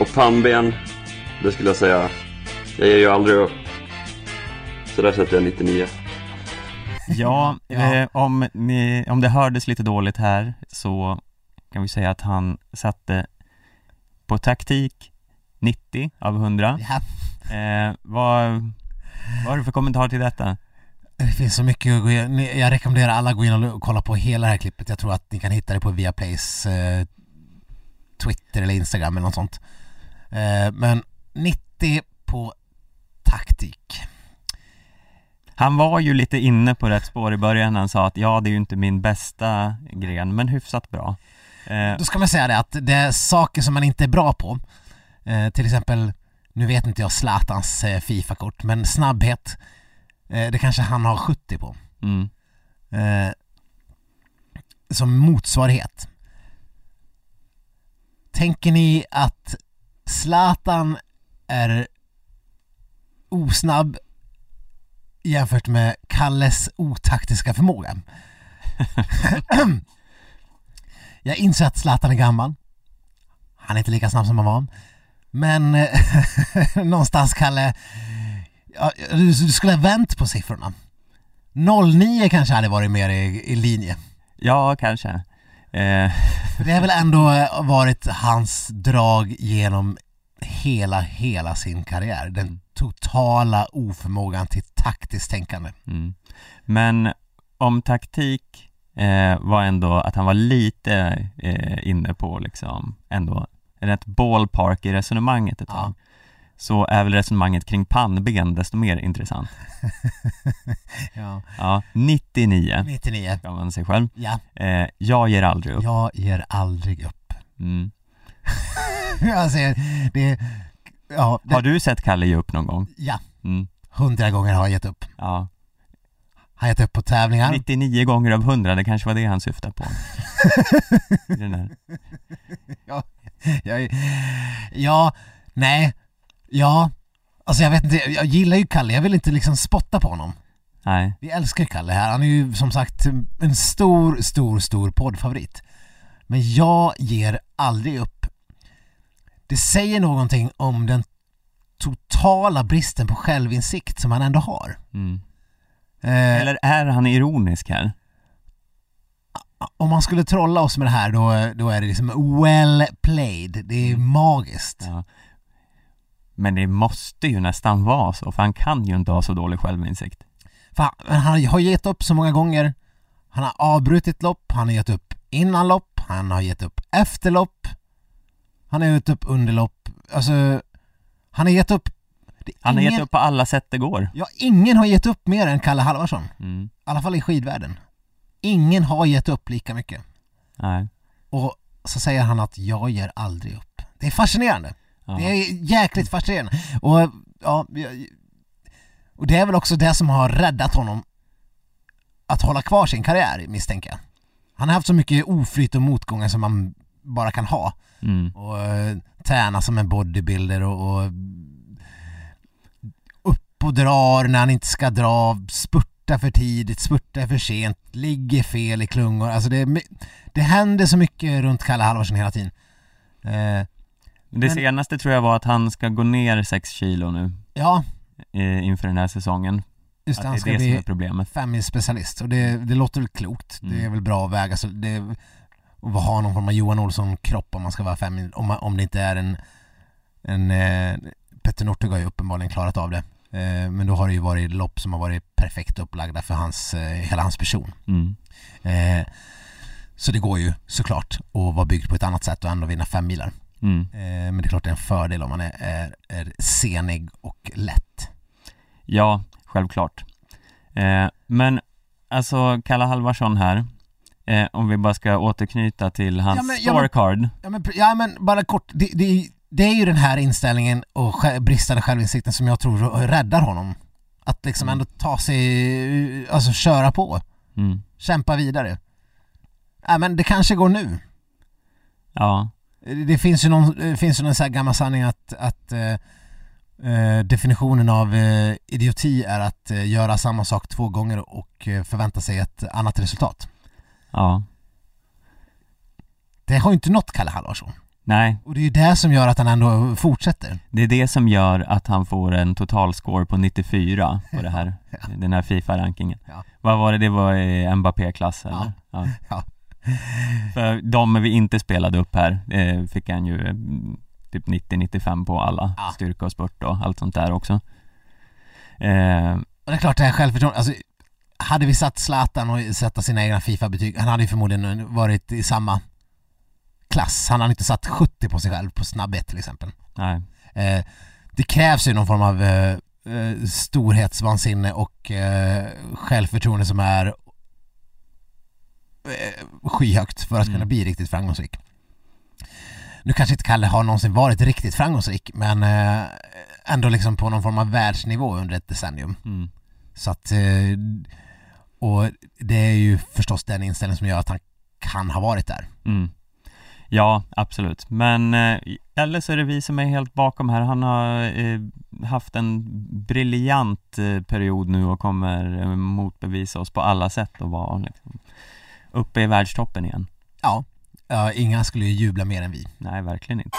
Och pannben, det skulle jag säga, jag ger ju aldrig upp. Så där sätter jag 99. Ja, Ja. Eh, om, ni, om det hördes lite dåligt här så kan vi säga att han satte på taktik 90 av 100. Ja, Eh, vad, vad har du för kommentar till detta? det finns så mycket att gå in. Jag rekommenderar alla att gå in och kolla på hela det här klippet. Jag tror att ni kan hitta det på Viaplays eh, Twitter eller Instagram eller något sånt. Eh, men 90 på taktik. Han var ju lite inne på rätt spår i början när han sa att ja, det är ju inte min bästa gren, men hyfsat bra. Eh, Då ska man säga det att det är saker som man inte är bra på. Eh, till exempel, nu vet inte jag Zlatans eh, Fifa-kort, men snabbhet, eh, det kanske han har 70 på. mm, Eh, som motsvarighet. Tänker ni att Zlatan är osnabb jämfört med Kalles otaktiska förmåga? Jag inser att Zlatan är gammal. Han är inte lika snabb som han var. Men någonstans Kalle, ja, du, du skulle ha vänt på siffrorna. 09 kanske hade varit mer i, i linje. ja, kanske. Eh, det har väl ändå varit hans drag genom hela, hela sin karriär. Den totala oförmågan till taktiskt tänkande. mm. Men om taktik eh, var ändå att han var lite eh, inne på liksom ändå rätt ballpark i resonemanget ett tag. Så är väl resonemanget kring pannben desto mer intressant. Ja. Ja, 99 99. kan man sig själv. Ja, Eh, jag ger aldrig upp. jag ger aldrig upp. Mm. Jag säger, det, ja, det, Har du sett Kalle ge upp någon gång? ja, Mm. hundra gånger har jag gett upp. Ja, Har gett upp på tävlingar. 99 gånger av 100, det kanske var det han syftade på. Den där. Jag, ja, nej, ja. Alltså jag vet inte, jag gillar ju Kalle, jag vill inte liksom spotta på honom. Nej, Vi älskar Kalle här, han är ju som sagt en stor, stor, stor poddfavorit. Men jag ger aldrig upp. Det säger någonting om den totala bristen på självinsikt som han ändå har. mm. Eh, Eller är han ironisk här? om man skulle trolla oss med det här då, då är det liksom well played, det är magiskt. Ja. Men det måste ju nästan vara så, för han kan ju inte ha så dålig självinsikt. Men han har gett upp så många gånger. Han har avbrutit lopp, han har gett upp innan lopp, han har gett upp efter lopp. Han har gett upp under lopp. Alltså, han har gett upp. Han har ingen, gett upp på alla sätt det går. Ja, ingen har gett upp mer än Kalle Halvarsson. Mm. I alla fall i skidvärlden. Ingen har gett upp lika mycket. Nej. Och så säger han att jag ger aldrig upp. Det är fascinerande. Ja. Det är jäkligt fascinerande. Och, ja, och det är väl också det som har räddat honom att hålla kvar sin karriär, misstänker jag. Han har haft så mycket oflyt och motgångar som man bara kan ha. Mm. Och uh, träna som en bodybuilder och, och upp och drar när han inte ska dra, spurta för tidigt, spurta för sent, ligger fel i klungor. Alltså det, det händer så mycket runt Kalle Halvarsson hela tiden. Eh, Det Men- senaste tror jag var att han ska gå ner 6 kilo nu ja, eh, inför den här säsongen. just det, att han det ska är det bli femmilsspecialist och det, det låter väl klokt. Det är Mm. väl bra att väga så det och ha någon form av Johan Olsson-kropp om man ska vara femmil, om, man, om det inte är en, en eh, Petter Northug har ju uppenbarligen klarat av det. Eh, men då har det ju varit lopp som har varit perfekt upplagda för hans, eh, hela hans person. Mm. Eh, så det går ju såklart att vara byggd på ett annat sätt och ändå vinna fem milar. Mm. Eh, men det är klart det är en fördel om man är, är, är senig och lätt. Ja, självklart. Eh, men alltså, Kalle Halvarsson här, eh, om vi bara ska återknyta till hans Ja, men- ja, men- scorecard. Ja men, ja, men bara kort, det, det, det är ju den här inställningen och bristande självinsikten som jag tror räddar honom. Att liksom Mm. ändå ta sig, alltså köra på, Mm. kämpa vidare. Ja men det kanske går nu. Ja, Det finns ju någon, det finns ju någon sån här gammal sanning att, att eh, eh, definitionen av eh, idioti är att eh, göra samma sak två gånger och eh, förvänta sig ett annat resultat. Ja. Det har ju inte nått Kalle Halvarsson. Nej, Och det är ju det som gör att han ändå fortsätter. det är det som gör att han får en totalscore på 94 på det här, den här Fifa-rankingen. Ja. Vad var det, det var i Mbappé-klass eller? Ja. Ja. För de vi inte spelade upp här eh, fick han ju eh, typ 90-95 på alla, Ja. styrka och spurt och allt sånt där också. Eh, Och det är klart det här självförtroendet, alltså hade vi satt Zlatan och sätta sina egna Fifa-betyg, han hade ju förmodligen varit i samma klass. Han hade inte satt 70 på sig själv på snabbhet till exempel. nej, Eh, det krävs ju någon form av eh, eh, storhetsvansinne och eh, självförtroende som är eh, skyhögt för att Mm. kunna bli riktigt framgångsrik. Nu kanske inte Kalle har någonsin varit riktigt framgångsrik men eh, ändå liksom på någon form av världsnivå under ett decennium. mm. Så att, eh, och det är ju förstås den inställningen som gör att han kan ha varit där. Mm. Ja, absolut. Men eh, eller så är det vi som är helt bakom här. Han har eh, haft en briljant eh, period nu och kommer eh, motbevisa oss på alla sätt och vara liksom, uppe i världstoppen igen. Ja, inga skulle ju jubla mer än vi. Nej, verkligen inte.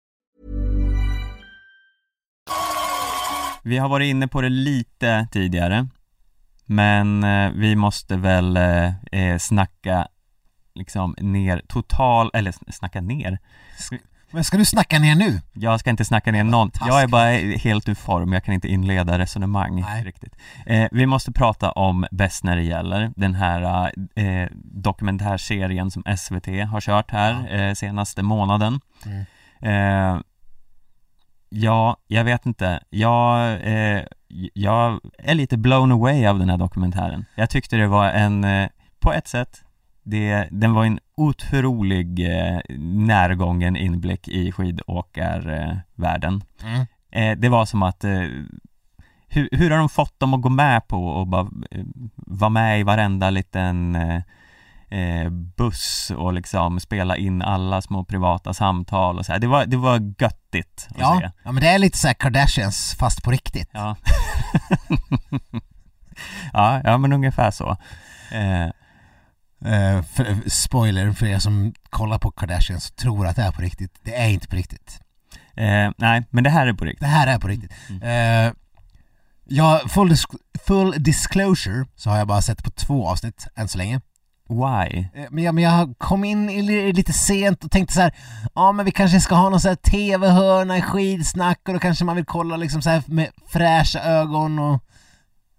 Vi har varit inne på det lite tidigare Men eh, vi måste väl eh, eh, snacka liksom ner total, eller snacka ner Men ska du snacka ner nu? Jag ska inte snacka ner någon, jag är bara helt ur form, jag kan inte inleda resonemang Nej. riktigt eh, Vi måste prata om Bäst när det gäller, den här eh, dokumentärserien som SVT har kört här eh, senaste månaden Mm. Eh, Ja, jag vet inte, jag, eh, jag är lite blown away av den här dokumentären Jag tyckte det var en, eh, på ett sätt det, den var en otrolig eh, närgången inblick i skidåkarvärlden. Mm. Eh, det var som att, eh, hur, hur har de fått dem att gå med på att bara eh, vara med i varenda liten eh, buss och liksom spela in alla små privata samtal och så här. Det var, det var göttigt att Ja, se. ja men det är lite så här Kardashians fast på riktigt. Ja. ja, ja men ungefär så. Eh, Eh, för, spoiler för er som kollar på Kardashians och tror att det är på riktigt. Det är inte på riktigt. eh, nej, men det här är på riktigt. Det här är på riktigt. Mm. Eh, ja, full, dis- full disclosure så har jag bara sett på två avsnitt än så länge. Why? Eh, Men jag, men jag kom in lite sent och tänkte så här, ja men vi kanske ska ha någon så här TV-hörna i skidsnack och då kanske man vill kolla liksom så här med fräscha ögon och...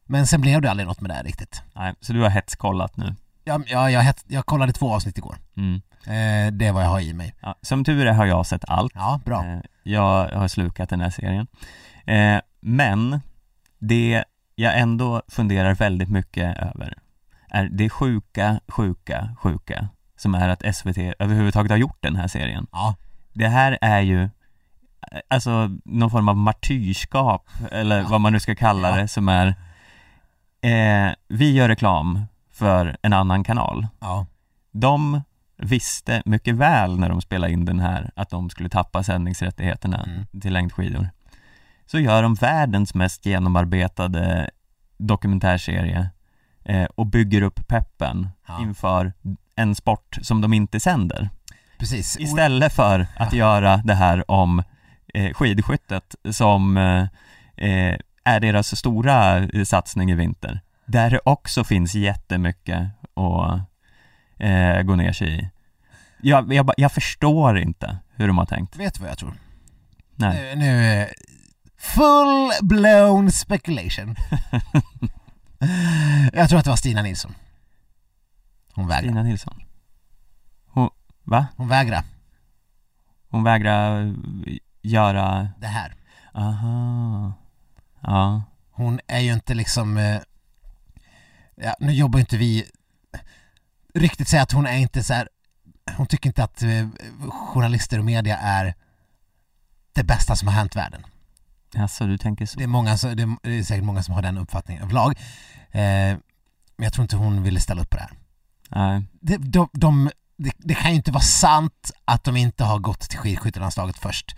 Men sen blev det aldrig något med det här riktigt. Nej, så du har hetskollat nu? Ja, ja, jag, het- jag kollade två avsnitt igår. Mm. Eh, det är vad jag har i mig. Ja, som tur är har jag sett allt. Ja, bra. Eh, Jag har slukat den här serien. Eh, Men det jag ändå funderar väldigt mycket över är det sjuka, sjuka, sjuka som är att SVT överhuvudtaget har gjort den här serien. Ja, Det här är ju alltså någon form av martyrskap eller Ja. vad man nu ska kalla Ja. det som är eh, vi gör reklam för en annan kanal. ja, De visste mycket väl när de spelade in den här att de skulle tappa sändningsrättigheterna Mm. till längdskidor. Så gör de världens mest genomarbetade dokumentärserie eh, och bygger upp peppen Ja. inför en sport som de inte sänder. precis. Istället för att göra det här om eh, skidskyttet som eh, eh, är deras stora eh, satsning i vinter. Där det också finns jättemycket att eh, gå ner sig i. Jag, jag, jag förstår inte hur de har tänkt. Vet du vad jag tror? Nej. Nu, nu eh, full blown speculation. jag tror att det var Stina Nilsson. Hon vägrar. Stina Nilsson. Hon, va? Hon vägrar Hon vägrar eh, göra, det här. aha, ja, Hon är ju inte liksom... eh, Ja, nu jobbar inte vi... ryktet säger att hon är inte så här, hon tycker inte att eh, journalister och media är det bästa som har hänt världen. Alltså du tänker så? Det är, många, så- det är- det är säkert många som har den uppfattningen överlag. Eh, men jag tror inte hon ville ställa upp på det här. Nej. Det, de, de, det, det kan ju inte vara sant att de inte har gått till skidskyttelandslaget först.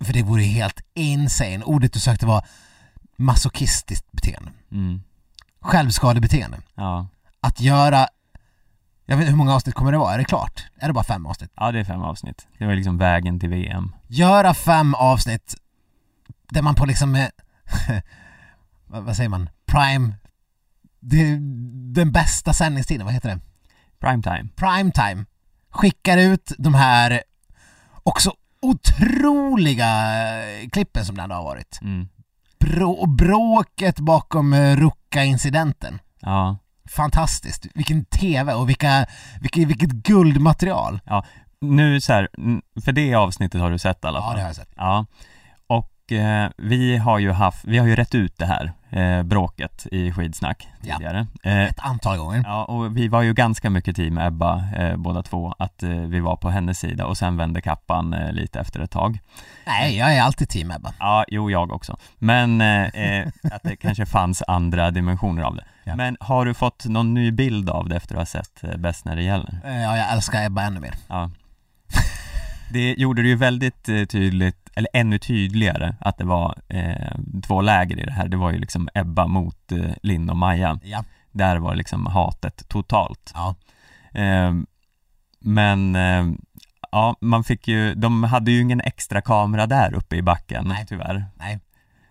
För det vore helt insane. Ordet du sökte var masochistiskt beteende. Mm. Självskadebeteende. Ja. Att göra, jag vet inte hur många avsnitt kommer det vara? Är det klart? Är det bara fem avsnitt? ja, det är fem avsnitt. Det var liksom vägen till VM. Göra fem avsnitt där man på liksom, eh, vad, säger man, prime, det, den bästa sändningstiden, vad heter det? Primetime. Primetime. Skickar ut de här också otroliga eh, klippen som det ändå har varit. Mm. Brå, bråket bakom eh, Ruka-incidenten. Ja. Fantastiskt. Vilken TV och vilka, vilket, vilket guldmaterial. Nu så här, för det avsnittet har du sett i alla Ja, fall? det har jag sett. Ja, eh, vi har ju haft, vi har ju rätt ut det här eh, bråket i skidsnack Ja. tidigare. Eh, Ett antal gånger. ja, och vi var ju ganska mycket team Ebba eh, båda två, att eh, vi var på hennes sida och sen vände kappan eh, lite efter ett tag. Nej, jag är alltid team Ebba. Ja, jo jag också. Men eh, eh, att det kanske fanns andra dimensioner av det. Ja. Men har du fått någon ny bild av det efter att ha sett eh, Bäst när det gäller? Eh, Ja, jag älskar Ebba ännu mer. Ja. Det gjorde det ju väldigt eh, tydligt, eller ännu tydligare, att det var eh, två läger i det här. Det var ju liksom Ebba mot eh, Linn och Maja. Ja. Där var liksom hatet totalt. Ja. Eh, men eh, ja, man fick ju, de hade ju ingen extra kamera där uppe i backen Nej. tyvärr. Nej.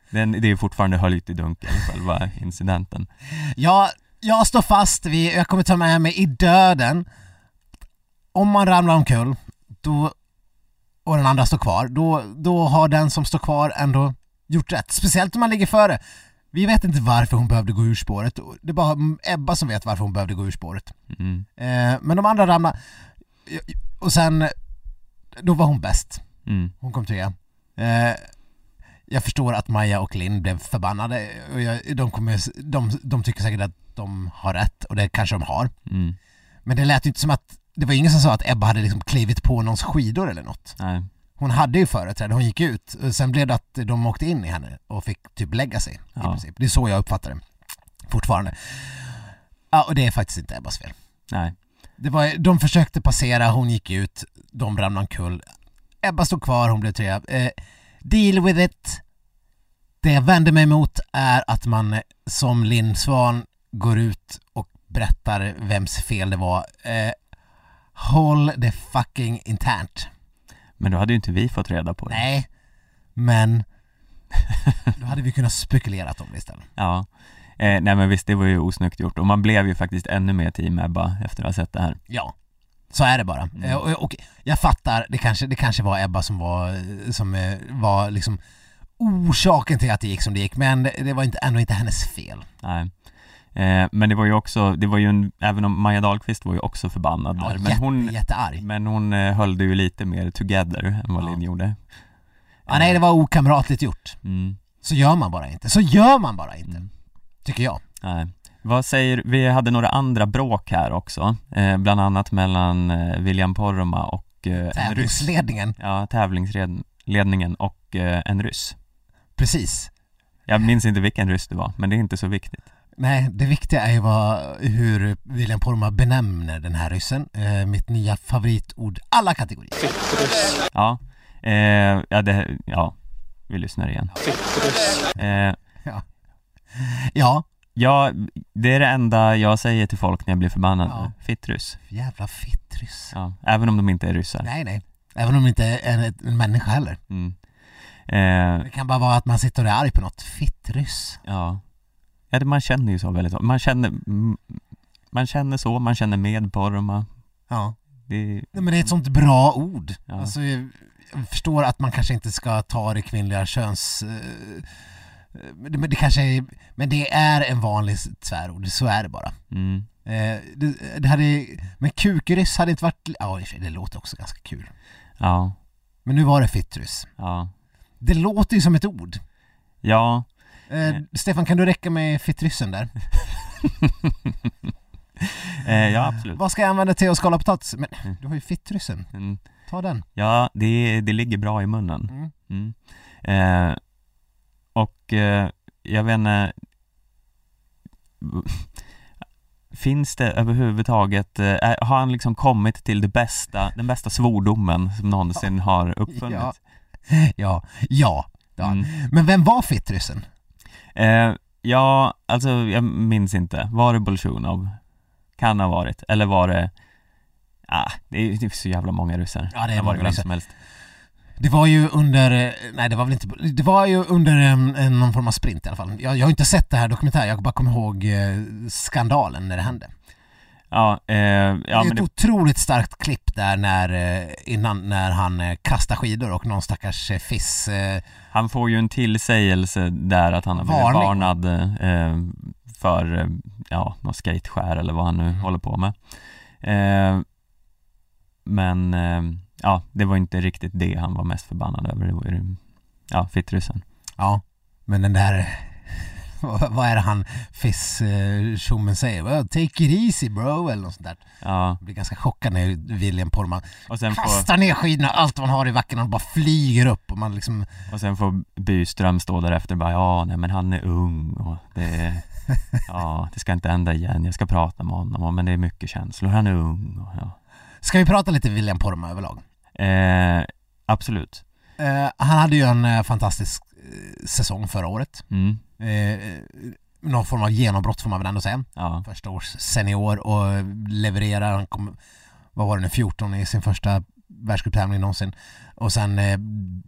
Den, det är fortfarande höljt i dunkel, själva incidenten. Jag, jag står fast vid, jag kommer ta med mig i döden, om man ramlar omkull, då, och den andra står kvar, då, då har den som står kvar ändå gjort rätt. Speciellt om man ligger före. Vi vet inte varför hon behövde gå ur spåret. Det är bara Ebba som vet varför hon behövde gå ur spåret. Mm. Eh, men de andra ramlade, och sen, då var hon bäst. Mm. Hon kom trea. Eh, jag förstår att Maja och Linn blev förbannade och jag, de, kommer, de, de tycker säkert att de har rätt och det kanske de har. Mm. Men det lät ju inte som att, det var ingen som sa att Ebba hade liksom klivit på någons skidor eller något. Nej. Hon hade ju företräde, hon gick ut. Sen blev det att de åkte in i henne och fick typ lägga sig i Ja. princip. Det är så jag uppfattar det. Fortfarande. Ja, och det är faktiskt inte Ebbas fel. Nej. Det var, de försökte passera, hon gick ut, de ramlade omkull. Ebba stod kvar, hon blev trea. Eh, deal with it. Det jag vänder mig emot är att man eh, som Linn Svan går ut och berättar vems fel det var. Eh, håll det fucking internt. Men då hade ju inte vi fått reda på det. Nej, men då hade vi kunnat spekulera om det istället. Ja. Eh, nej men visst, det var ju osnyggt gjort och man blev ju faktiskt ännu mer team Ebba efter att ha sett det här. Ja, så är det bara. Mm. Eh, Och, och jag fattar, det kanske, det kanske var Ebba som var, som eh, var liksom orsaken till att det gick som det gick, men det, det var inte, ändå inte hennes fel. Nej. Eh, men det var ju också, det var ju en, även om Maja Dahlqvist var ju också förbannad Ja, där, men jätte, hon, jättearg. men hon eh, höll det ju lite mer together än vad Ja. Linn gjorde. Ja, nej, det var okamratligt gjort. Mm. Så gör man bara inte. Så gör man bara inte. Mm. Tycker jag. Nej. Vad säger, vi hade några andra bråk här också, eh, bland annat mellan eh, William Poromaa och eh. Tävlingsledningen, Ja, tävlingsledningen och eh, en ryss. precis. Jag minns inte vilken ryss det var, men det är inte så viktigt. Nej, det viktiga är ju vad, hur William Poromaa benämner den här ryssen. Eh, mitt nya favoritord, alla kategorier. Ja, eh, ja, det, ja, vi lyssnar igen. Eh, Ja, ja, det är det enda jag säger till folk när jag blir förbannad. Ja. Fittryss. jävla fittryss. Ja, även om de inte är ryssar. Nej, nej. Även om de inte är en, en människa heller. Mm. Eh, Det kan bara vara att man sitter och är arg på något. Fittryss. ja. Ja, man känner ju så väldigt. Man känner, man känner så, man känner med Poromaa. Ja. Det, Nej, men det är ett sånt bra ord. Ja. Alltså, jag jag förstår att man kanske inte ska ta det kvinnliga köns... eh, Men det, men det kanske är, Men det är en vanlig svärord, så är det bara. mm, Eh, det, det hade, men kukryss hade inte varit... Ja, det låter också ganska kul. ja, Men nu var det fittryss. ja, Det låter ju som ett ord. ja, Eh, Stefan, kan du räcka med fittryssen där? Eh, ja, absolut. Vad ska jag använda till att skala potatis? Men Mm. du har ju fittryssen, Mm. ta den. Ja, det, det ligger bra i munnen. Mm. Mm. Eh, och eh, jag vet inte Finns det överhuvudtaget, eh, är- har han liksom kommit till det bästa, den bästa svordomen som någonsin har uppfunnits? Ja. Ja, ja. ja. Mm. Men vem var fittryssen? Eh, ja, alltså jag minns inte. Var det Bolsjunov? Kan ha varit, eller var det Ah, det är är så jävla många ryssar. Ja, det är många ryssar. som helst. Det var ju under, eh, nej det var väl inte, det var ju under en, en, någon form av sprint i alla fall. Jag, jag har inte sett det här dokumentären, jag bara kommer ihåg eh, skandalen när det hände. Ja, eh, ja det är ett det, otroligt starkt klipp där när, eh, innan, när han eh, kastar skidor och någon stackars eh, fiss eh, han får ju en tillsägelse där att han har blivit Varning. varnad eh, för, ja, något skateskär eller vad han nu Mm. håller på med. Men, ja, det var inte riktigt det han var mest förbannad över. Det var ju, ja, fittryssen. Ja, men den där vad är det han fiss eh, tjommen säger? Well, take it easy bro eller något sånt där. Ja, Jag blir ganska chockad när William Porman och sen får, kastar ner skidorna, allt han har i backen och bara flyger upp och man liksom och sen får Byström stå där efter och bara, ja, nej men han är ung och det, ja, det ska inte hända igen. Jag ska prata med honom, men det är mycket känslor. Han är ung och, ja. Ska vi prata lite William Porman överlag? Eh, absolut. Eh, han hade ju en eh, fantastisk eh, säsong förra året. Mm, Eh, någon form av genombrott får man väl ändå säga. ja. Första års senior och levererar, han kom, vad var det nu, 14 i sin första världscuptävling någonsin. Och sen eh,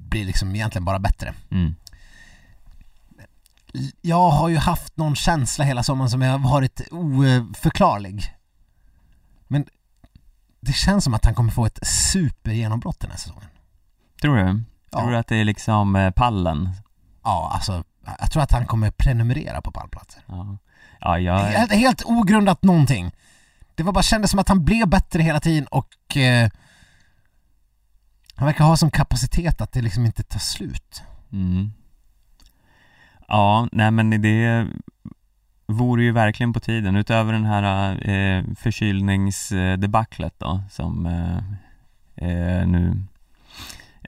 blir liksom egentligen bara bättre. Mm. Jag har ju haft någon känsla hela sommaren som har varit oförklarlig. Men det känns som att han kommer få ett supergenombrott den här säsongen. Tror du? Ja. Tror du att det är liksom eh, pallen? Ja, alltså jag tror att han kommer prenumerera på pallplatser. Ja, ja jag, Helt, helt ogrundat någonting. Det var bara kändes som att han blev bättre hela tiden och eh, han verkar ha som kapacitet att det liksom inte tar slut. mm. Ja, nej men det vore ju verkligen på tiden utöver den här eh, förkylningsdebaclet då som eh, eh, nu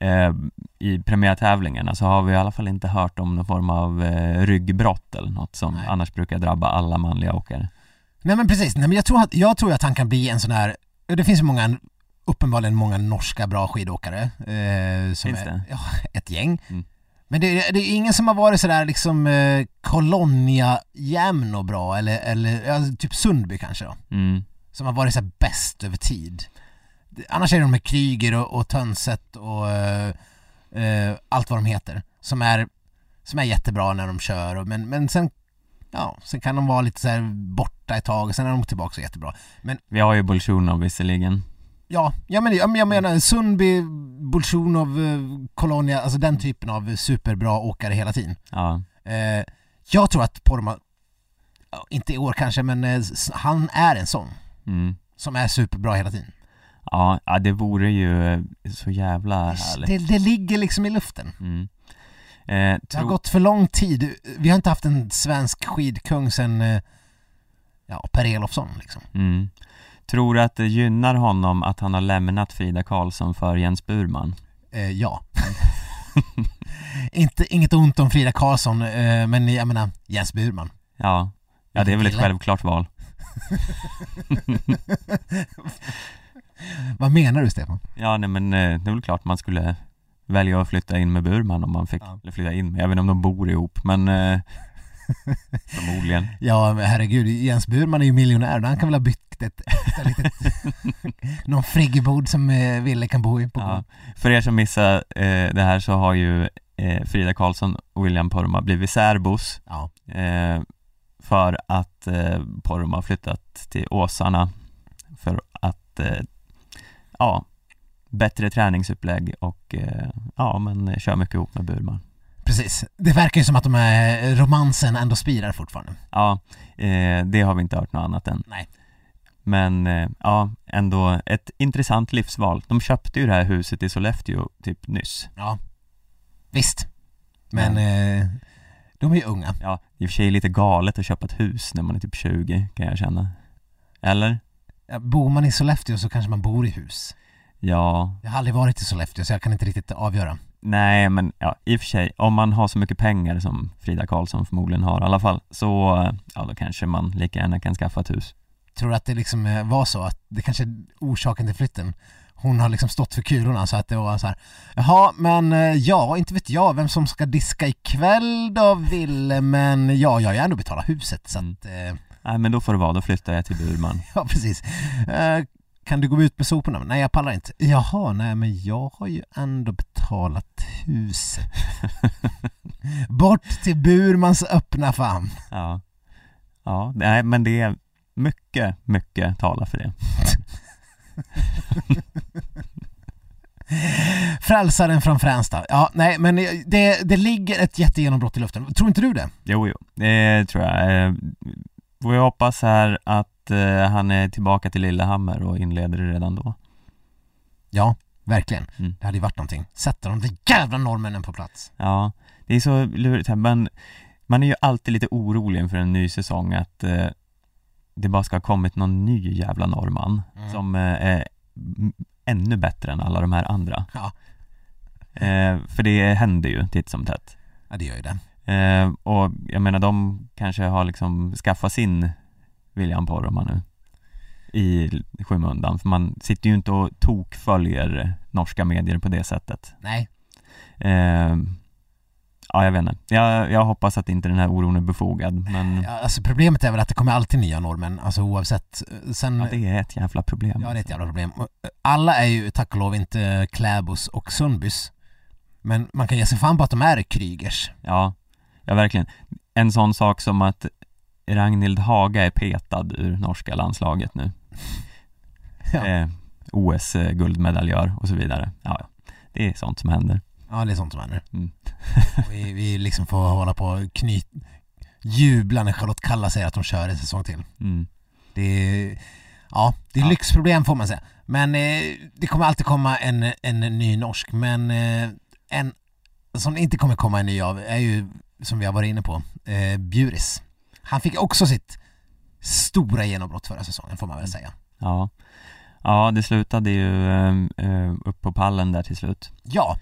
eh, i premiärtävlingarna så har vi i alla fall inte hört om någon form av eh, ryggbrott eller något som Nej. annars brukar drabba alla manliga åkare. Nej men precis, Nej, men jag, tror att, jag tror att han kan bli en sån här, det finns ju många, uppenbarligen många norska bra skidåkare. Eh, som Finns är, det? Ja, ett gäng. Mm. Men det, det är ingen som har varit sådär liksom eh, jämn och bra eller, eller ja, typ Sundby kanske då. Mm. som har varit så här bäst över tid. Annars är det de med Kryger och, och Tönset och eh, allt vad de heter som är, som är jättebra när de kör och, men, men sen Ja, sen kan de vara lite så här borta ett tag och sen är de tillbaka så jättebra. Men Vi har ju Bolsjunov visserligen. ja, ja men, ja, men jag menar Sundby, Bolsjunov, eh, Colonia, alltså den typen av superbra åkare hela tiden. Ja, Eh, jag tror att Porma, ja, inte i år kanske, men han är en sån mm. som är superbra hela tiden. Ja, ja det vore ju eh, så jävla härligt. Det, det ligger liksom i luften. Mm. Eh, Det har tro, gått för lång tid. Vi har inte haft en svensk skidkung sen eh, ja, Per Elofsson liksom. mm. Tror du att det gynnar honom att han har lämnat Frida Karlsson för Jens Burman? Eh, ja. inte, inget ont om Frida Karlsson, eh, men jag menar Jens Burman. Ja, ja det är väl ett självklart val. Vad menar du Stefan? Ja, nej men eh, det är väl klart man skulle välja att flytta in med Burman om man fick, Ja. eller flytta in med, jag vet inte om de bor ihop men eh, förmodligen. Ja men herregud, Jens Burman är ju miljonär. Han kan väl ha byggt ett, ett litet, någon friggebod som eh, Ville kan bo i på Ja. För er som missar eh, det här så har ju eh, Frida Karlsson och William Poromaa blivit särbos Ja. eh, för att eh, Poromaa har flyttat till Åsarna för att eh, ja, bättre träningsupplägg och eh, ja, men kör mycket ihop med Burman. Precis. Det verkar ju som att de här romansen ändå spirar fortfarande. Ja, eh, det har vi inte hört något annat än. Nej. Men eh, ja, ändå ett intressant livsval. De köpte ju det här huset i Sollefteå typ nyss. Ja. Visst. Men eh, de är ju unga. Ja, i och för sig lite galet att köpa ett hus när man är typ 20 kan jag känna. Eller? Bor man i Sollefteå så kanske man bor i hus. Ja, Jag har aldrig varit i Sollefteå så jag kan inte riktigt avgöra. nej men ja, i och för sig, om man har så mycket pengar som Frida Karlsson förmodligen har i alla fall, så eh, ja då kanske man lika gärna kan skaffa ett hus. Tror du att det liksom eh, var så att det kanske är orsaken till flytten? Hon har liksom stått för kulorna så att det var så här. Jaha, men eh, ja, inte vet jag vem som ska diska ikväll då Ville, men ja, jag har ju ändå betalat huset så Mm. att, eh, Nej men då får det vara, då flyttar jag till Burman. ja precis. Eh, kan du gå ut med soporna? Nej, jag pallar inte. Jaha, nej men jag har ju ändå betalat huset. Bort till Burmans öppna famn. Ja. Ja, nej men det är mycket, mycket talar för det. Frälsaren från Fränsta. Ja, nej men det, det ligger ett jättegenombrott i luften. Tror inte du det? Jo, jo, det tror jag. Får jag hoppas här att eh, han är tillbaka till Lillehammer och inleder det redan då. Ja, verkligen. Mm. Det hade ju varit någonting. Sätta de där jävla norrmännen på plats. Ja, det är så lurigt här, men man är ju alltid lite orolig inför en ny säsong att eh, det bara ska ha kommit någon ny jävla norrman Mm. som eh, är ännu bättre än alla de här andra. Ja. Eh, för det händer ju titt som tätt. Ja, det gör ju det. Eh, och jag menar de kanske har liksom skaffat sin William Poromaa nu i skymundan för man sitter ju inte och tokföljer norska medier på det sättet. Nej, Eh, ja, jag vet inte. Jag, jag hoppas att inte den här oron är befogad men ja, alltså problemet är väl att det kommer alltid nya norrmän, alltså oavsett. Sen, ja, det är ett jävla problem. Ja, det är ett jävla problem. Eh, Alla är ju tack och lov inte Kläbos och Sundbys. Men man kan ge sig fan på att de är Krygers. Ja, ja verkligen. En sån sak som att Ragnhild Haga är petad ur norska landslaget nu. Ja. Eh, OS-guldmedaljör och så vidare. Ja, det är sånt som händer. Ja, det är sånt som händer. Mm. Vi, vi liksom får hålla på och knyt, jubla när Charlotte Kalla säger att de kör en säsong till. Mm. Det är, ja, det är Ja. lyxproblem får man säga. Men eh, det kommer alltid komma en, en ny norsk, men eh, en som inte kommer komma en ny av är ju, som vi har varit inne på, eh, Bjuris. Han fick också sitt stora genombrott förra säsongen får man väl säga. Ja. ja, det slutade ju eh, eh, upp på pallen där till slut. Ja,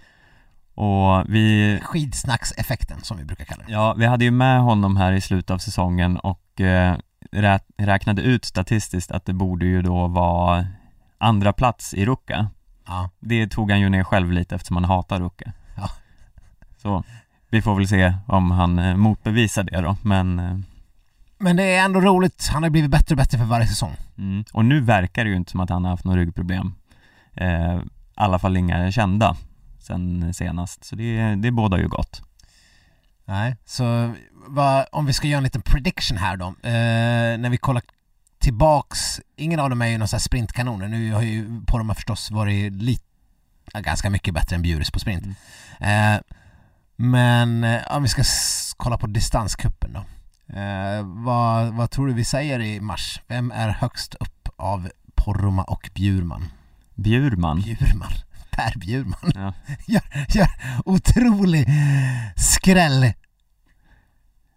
Och vi, skidsnackseffekten som vi brukar kalla det. ja, vi hade ju med honom här i slutet av säsongen och eh, rä- räknade ut statistiskt att det borde ju då vara andra plats i Ruka. Ja, Det tog han ju ner själv lite eftersom han hatar Ruka. Ja. Så vi får väl se om han eh, motbevisar det då, men eh, men det är ändå roligt. Han har blivit bättre och bättre för varje säsong. mm. Och nu verkar det ju inte som att han har haft några ryggproblem. Eh, I alla fall inga kända sen senast, så det, det bådar ju gott. Nej, så vad, om vi ska göra en liten prediction här då. Eh, när vi kollar tillbaks, ingen av dem är ju någon sån här sprintkanoner. Nu har ju Poromaa förstås varit lite, ganska mycket bättre än Bjuris på sprint. Eh, men eh, om vi ska kolla på distanskuppen då. Eh, vad, vad tror du vi säger i mars? Vem är högst upp av Poromaa och Bjurman? Bjurman. Bjurman. Per Bjurman. Ja. gör, gör otrolig skräll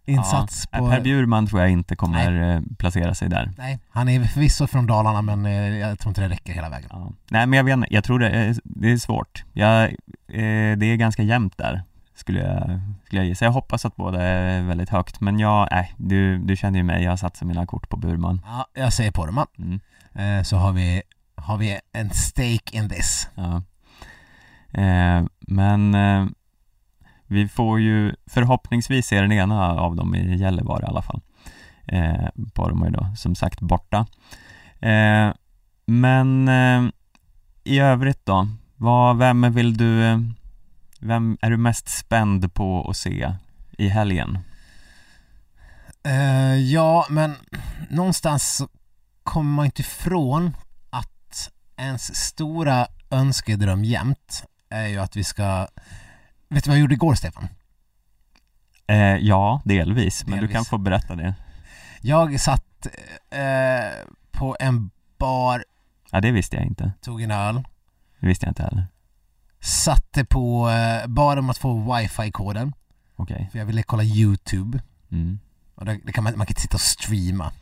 insats ja. på... Per Bjurman tror jag inte kommer eh, placera sig där. Nej, han är förvisso från Dalarna men eh, jag tror inte det räcker hela vägen. Ja. Nej men jag vet inte, jag tror det är, det är svårt. Jag, eh, det är ganska jämnt där, skulle jag, skulle jag gissa. Jag hoppas att båda är väldigt högt, men jag, nej, du, du känner ju mig, jag har satsat mina kort på Burman. Ja, jag säger man. Mm. Eh, så har vi, har vi en stake in this. Ja. Eh, men eh, vi får ju förhoppningsvis se den ena av dem i Gällivare i alla fall. Eh, Poromaa är då som sagt borta. Eh, men eh, i övrigt då, vad, vem vill du, eh, vem är du mest spänd på att se i helgen? Eh, ja, men någonstans kommer man inte ifrån att ens stora önskedröm jämt är ju att vi ska... Vet du vad jag gjorde igår, Stefan? Eh, ja, delvis, men du kan få berätta det. Jag satt eh, på en bar, Ja, det visste jag inte. tog en öl, Det visste jag inte heller. Satte på, eh, bad om att få wifi-koden, Okej. för jag ville kolla YouTube. Mm. Och det, det kan man, man kan inte sitta och streama.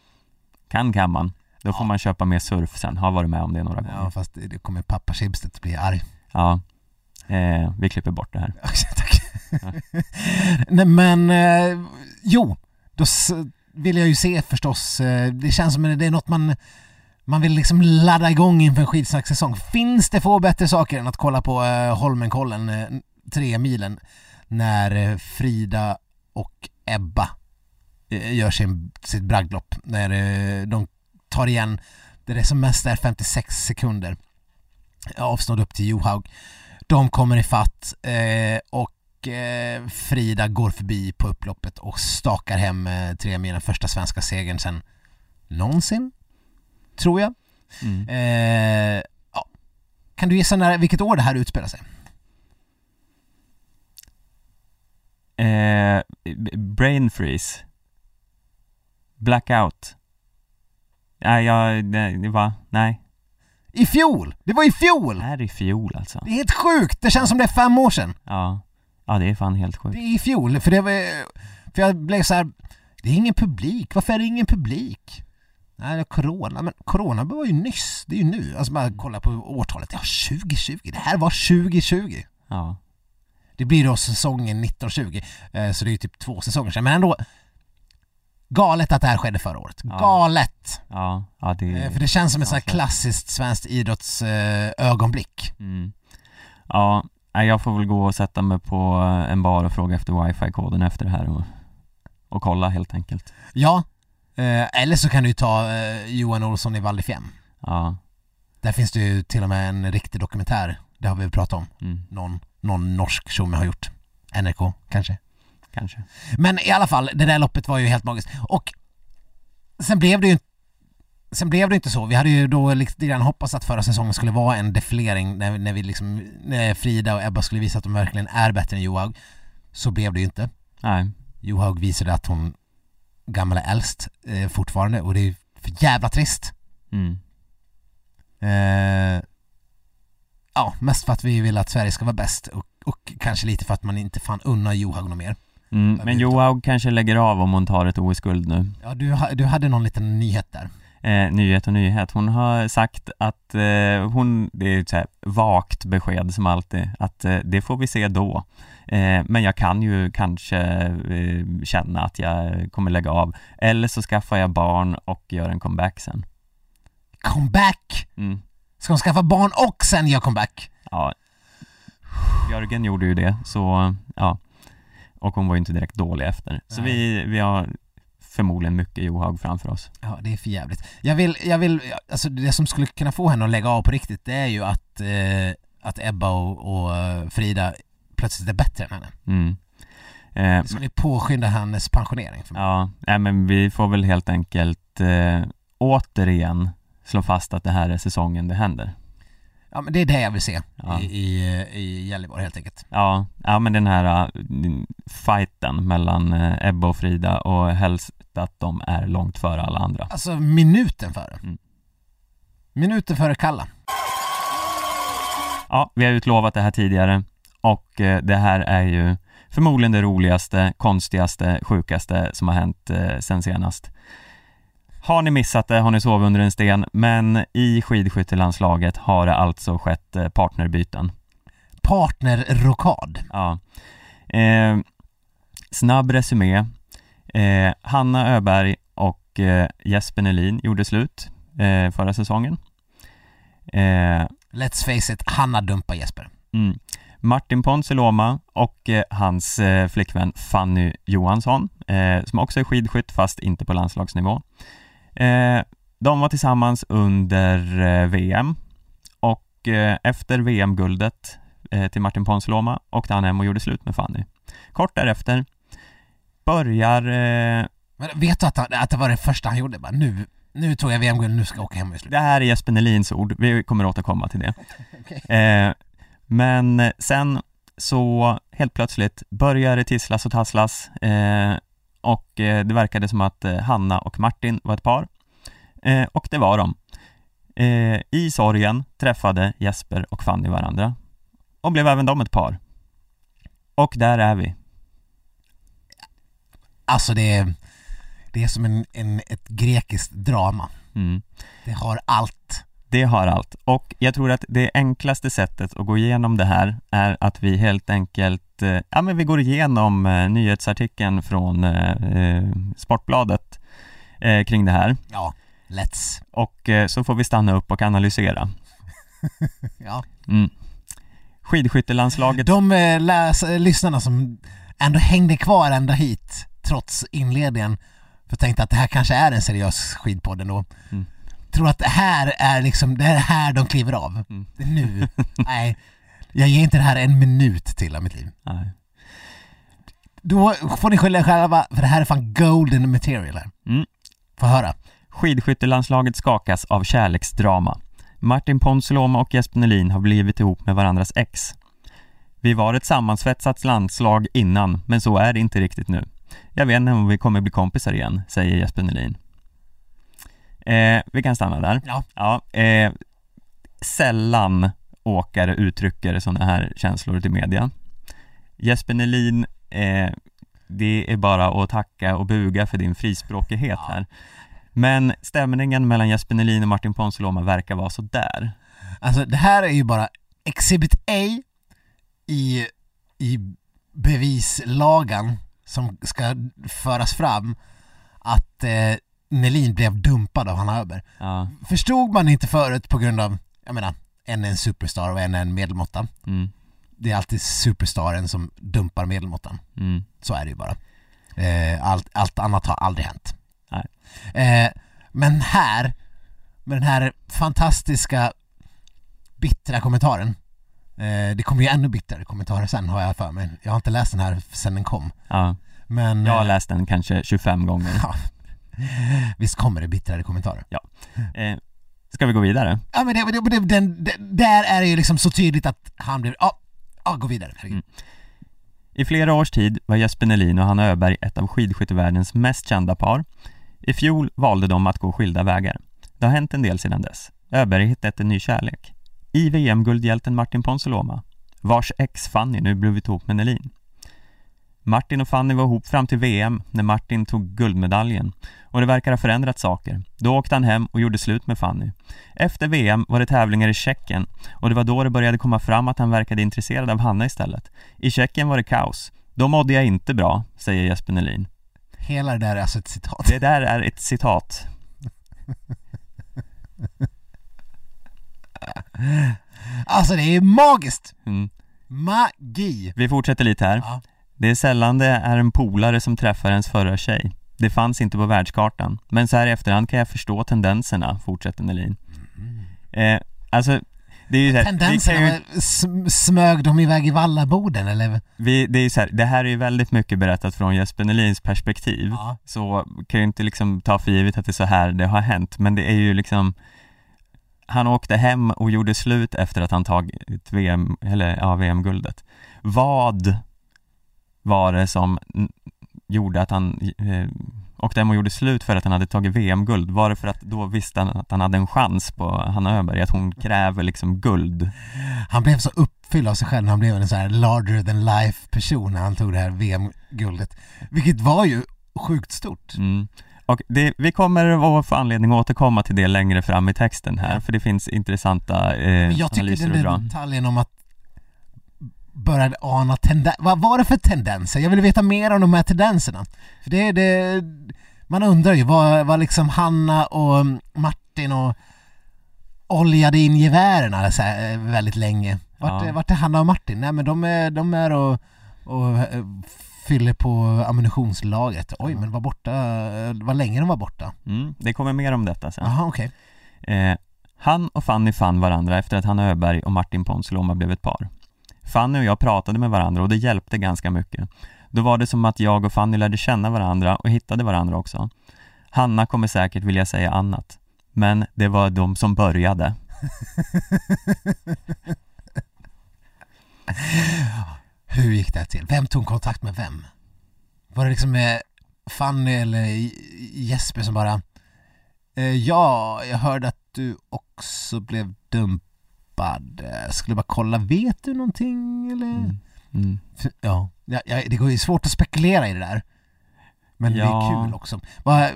Kan kan man. Då får Ja. man köpa mer surf sen, har varit med om det några gånger Ja fast det kommer pappa Schibsted bli arg. Ja, eh, vi klipper bort det här Tack. Nej men, eh, jo, då vill jag ju se förstås, eh, det känns som att det är något man man vill liksom ladda igång inför en skidsaxsäsong. Finns det få bättre saker än att kolla på eh, Holmenkollen, eh, tre milen, när eh, Frida och Ebba gör sin, sitt bragdlopp. När de tar igen, det är som mest är 56 sekunder avstånd upp till Johaug. De kommer ifatt eh, och Frida går förbi på upploppet och stakar hem eh, tre milen, första svenska segern sen någonsin, tror jag. mm. Eh, ja. Kan du gissa när, vilket år det här utspelar sig? eh, Brain freeze Blackout Nej, jag, det, var, nej I fjol! Det var i fjol! Är det i fjol alltså? Det är helt sjukt! Det känns som det är fem år sedan. Ja, ja det är fan helt sjukt Det är i fjol, för det var, för jag blev så här. det är ingen publik, varför är det ingen publik? Nej, corona, men corona var ju nyss, det är ju nu. Alltså bara kolla på årtalet, ja 2020, det här var 2020. Ja, Det blir då säsongen 1920, eh, så det är ju typ två säsonger sedan, men ändå galet att det här skedde förra året. Ja. Galet! ja, ja det Eh, För det känns som ett sånt här klassiskt svenskt idrottsögonblick. mm. Ja, jag får väl gå och sätta mig på en bar och fråga efter wifi-koden efter det här och, och kolla helt enkelt Ja, eh, eller så kan du ta eh, Johan Olsson i Val di Fiemme. Ja, Där finns det ju till och med en riktig dokumentär. Det har vi pratat om. mm, Någon, någon norsk tjomme har gjort. NRK kanske. kanske Men i alla fall, det där loppet var ju helt magiskt. Och sen blev det ju Sen blev det inte så. Vi hade ju då lite grann hoppats att förra säsongen skulle vara en defilering när, när vi liksom, när Frida och Ebba skulle visa att de verkligen är bättre än Johaug. Så blev det ju inte. Nej, Johaug visade att hon gammal är äldst eh, fortfarande och det är för jävla trist. mm, Eh, ja, mest för att vi vill att Sverige ska vara bäst och, och kanske lite för att man inte fan unnar Johaug något mer. mm. Men Johaug kanske lägger av om hon tar ett OS-guld nu Ja, du, du hade någon liten nyhet där. eh, Nyhet och nyhet, hon har sagt att eh, hon, det är ett så här vagt besked som alltid, att eh, det får vi se då Men jag kan ju kanske eh, känna att jag kommer lägga av Eller så skaffar jag barn och gör en comeback sen Comeback! mm. Ska hon skaffa barn och sen göra comeback? Ja Jörgen gjorde ju det, så ja Och hon var ju inte direkt dålig efter Så Nej. vi, vi har förmodligen mycket Johaug framför oss Ja, det är för jävligt. Jag vill, jag vill, alltså det som skulle kunna få henne att lägga av på riktigt, det är ju att, eh, att Ebba och, och eh, Frida plötsligt är bättre än henne. mm. eh, Det skulle påskynda hennes pensionering. För mig. Ja, nej men vi får väl helt enkelt eh, återigen slå fast att det här är säsongen det händer. Ja, men det är det jag vill se Ja. i, i, i Gällivare helt enkelt. Ja, ja men den här uh, fighten mellan uh, Ebba och Frida och helst att de är långt före alla andra. Alltså minuten före. Mm. Minuten före Kalla. Ja, vi har utlovat det här tidigare och eh, det här är ju förmodligen det roligaste, konstigaste, sjukaste som har hänt eh, sen senast. Har ni missat det har ni sovit under en sten, men i skidskyttelandslaget har det alltså skett eh, partnerbyten. Partnerrokad. Ja. Eh, snabb resumé. Eh, Hanna Öberg och eh, Jesper Nelin gjorde slut eh, förra säsongen. Let's face it, Hanna dumpar Jesper. mm. Martin Ponsiluoma och eh, hans eh, flickvän Fanny Johansson, eh, som också är skidskytt fast inte på landslagsnivå. De var tillsammans under VM och efter VM-guldet till Martin Ponsiluoma åkte han hem och gjorde slut med Fanny. Kort därefter börjar Men vet du att, han, att det var det första han gjorde? Bara, nu, nu tog jag VM-guld, nu ska jag åka hem och slut. Det här är Jesper Nelins ord, vi kommer återkomma till det. Eh, men sen så helt plötsligt börjar det tisslas och tasslas eh, och eh, det verkade som att eh, Hanna och Martin var ett par. Eh, och det var de. Eh, I sorgen träffade Jesper och Fanny varandra och blev även de ett par. Och där är vi. Alltså det är, det är som en, en, ett grekiskt drama. Mm. Det har allt. Det har allt. Och jag tror att det enklaste sättet att gå igenom det här är att vi helt enkelt, eh, ja men vi går igenom eh, nyhetsartikeln från eh, Sportbladet kring det här Ja, let's. och så får vi stanna upp och analysera. Ja. Mm. Skidskyttelandslaget, De läs, lyssnarna som ändå hängde kvar ända hit trots inledningen för tänkte att det här kanske är en seriös skidpodd ändå. Mm. Tror att det här är liksom, det är här de kliver av. Mm. Nu. Nej, jag ger inte det här en minut till av mitt liv. nej. Då får ni skylla er själva för det här är fan golden material här. Mm. Få höra. Skidskyttelandslaget skakas av kärleksdrama. Martin Ponsiluoma och Jesper Nelin har blivit ihop med varandras ex. Vi var ett sammansvetsat landslag innan, men så är det inte riktigt nu. Jag vet inte om vi kommer bli kompisar igen, säger Jesper Nelin. Eh, vi kan stanna där. Ja. Ja, eh, sällan åkare uttrycker sådana här känslor till media. Jesper Nelin, eh, det är bara att tacka och buga för din frispråkighet Ja. här. Men stämningen mellan Jesper Nelin och Martin Ponsiluoma verkar vara så där. Alltså det här är ju bara Exhibit A i, i bevislagan som ska föras fram att eh, Nelin blev dumpad av Hanna Öberg. Ja, Förstod man inte förut på grund av, jag menar, en är en superstar och en är en medelmåtta. mm, Det är alltid superstaren som dumpar medelmåttan. mm, Så är det ju bara. Eh, allt, allt annat har aldrig hänt. Eh, men här, med den här fantastiska bittra kommentaren. Eh, det kommer ju ännu bittrare kommentarer sen har jag för mig. Jag har inte läst den här sen den kom. ja. Men Jag har eh, läst den kanske 25 gånger. ja, visst kommer det bittrare kommentarer. Eh, ska vi gå vidare? Ja men det, det, den, det, där är det ju liksom så tydligt att han blev, ja, ja gå vidare. Mm. I flera års tid var Jesper Nelin och Hanna Öberg ett av skidskyttevärldens mest kända par. I fjol valde de att gå skilda vägar. Det har hänt en del sedan dess. Öberg hittat en ny kärlek. I VM-guldhjälten Martin Ponsiluoma, vars ex Fanny nu blivit ihop med Nelin. Martin och Fanny var ihop fram till VM när Martin tog guldmedaljen och det verkar ha förändrat saker. Då åkte han hem och gjorde slut med Fanny. Efter VM var det tävlingar i Tjeckien och det var då det började komma fram att han verkade intresserad av Hanna istället. I Tjeckien var det kaos. Då mådde jag inte bra, säger Jesper Nelin. Hela det där är alltså ett citat. Det där är ett citat. Alltså det är magiskt! Mm. Magi! Vi fortsätter lite här. Ja. Det är sällan det är en polare som träffar ens förra tjej. Det fanns inte på världskartan. Men så här i efterhand kan jag förstå tendenserna, fortsätter Nelin. Eh, alltså, det är ju så här, Tendenserna, ju, smög de iväg i vallaboden eller? vi, det är ju så här, det här är ju väldigt mycket berättat från Jesper Nelins perspektiv. Ja. Så kan ju inte liksom ta för givet att det är så här det har hänt, men det är ju liksom han åkte hem och gjorde slut efter att han tagit VM, eller ja, VM-guldet. Vad var det som gjorde att han eh, åkte hem och gjorde slut för att han hade tagit VM-guld? Var det för att då visste han att han hade en chans på Hanna Öberg, att hon kräver liksom guld? Han blev så uppfylld av sig själv när han blev en så här larger than life person när han tog det här VM-guldet. Vilket var ju sjukt stort. Mm. Och det, vi kommer att få anledning att återkomma till det längre fram i texten här, för det finns intressanta eh, Men jag tycker analyser den att dra. där detaljen om att började ana tendenser. Vad var det för tendenser? Jag vill veta mer om de här tendenserna. För det, det, man undrar ju vad, vad liksom Hanna och Martin och oljade in gevärerna så här, eh, väldigt länge. Vart, Ja. vart är Hanna och Martin? Nej men de är, de är och, och eh, fyller på ammunitionslagret. Oj men var borta, eh, vad länge de var borta. Mm, det kommer mer om detta sen. Jaha okej. Eh, han och Fanny fann varandra efter att Hanna Öberg och Martin Ponsiluoma blev ett par. Fanny och jag pratade med varandra och det hjälpte ganska mycket. Då var det som att jag och Fanny lärde känna varandra och hittade varandra också. Hanna kommer säkert vilja säga annat. Men det var de som började. Hur gick det till? Vem tog kontakt med vem? Var det liksom med Fanny eller Jesper som bara eh, Ja, jag hörde att du också blev dumpad. Eh, Skulle bara kolla, vet du någonting eller? Mm. Mm. För- Ja, ja, ja, det går ju svårt att spekulera i det där. Men det är Ja. kul också. Vad,